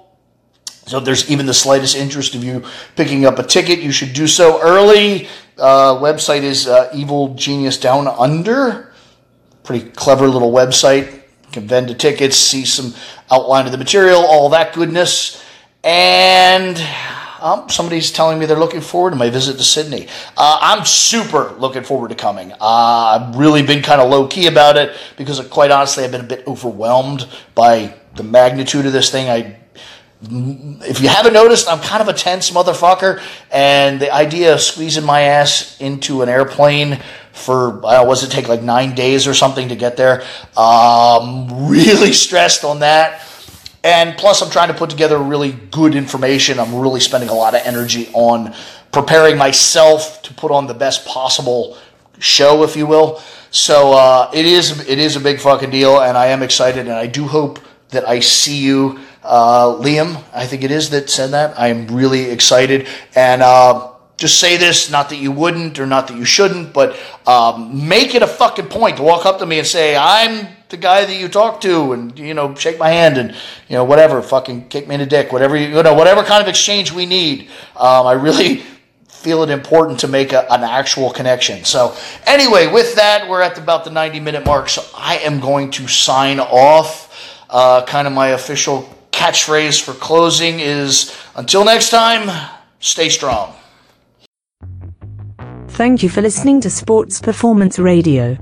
[SPEAKER 2] So if there's even the slightest interest of you picking up a ticket, you should do so early. Uh, website is uh, Evil Genius Down Under. Pretty clever little website. Can vend the tickets, see some outline of the material, all that goodness. And um, somebody's telling me they're looking forward to my visit to Sydney. Uh, I'm super looking forward to coming. Uh, I've really been kind of low key about it because, uh, quite honestly, I've been a bit overwhelmed by the magnitude of this thing. I if you haven't noticed, I'm kind of a tense motherfucker, and the idea of squeezing my ass into an airplane for don't was it take like nine days or something to get there? Um, really stressed on that. And plus, I'm trying to put together really good information. I'm really spending a lot of energy on preparing myself to put on the best possible show, if you will. So uh, it is it is a big fucking deal, and I am excited, and I do hope that I see you, uh, Liam. I think it is that said that. I am really excited, and uh, just say this, not that you wouldn't or not that you shouldn't, but um, make it a fucking point to walk up to me and say, I'm the guy that you talk to and, you know, shake my hand and, you know, whatever, fucking kick me in the dick, whatever, you, you know, whatever kind of exchange we need. Um, I really feel it important to make a, an actual connection. So anyway, with that, we're at about the 90 minute mark. So I am going to sign off. Uh, kind of my official catchphrase for closing is until next time, stay strong.
[SPEAKER 1] Thank you for listening to Sports Performance Radio.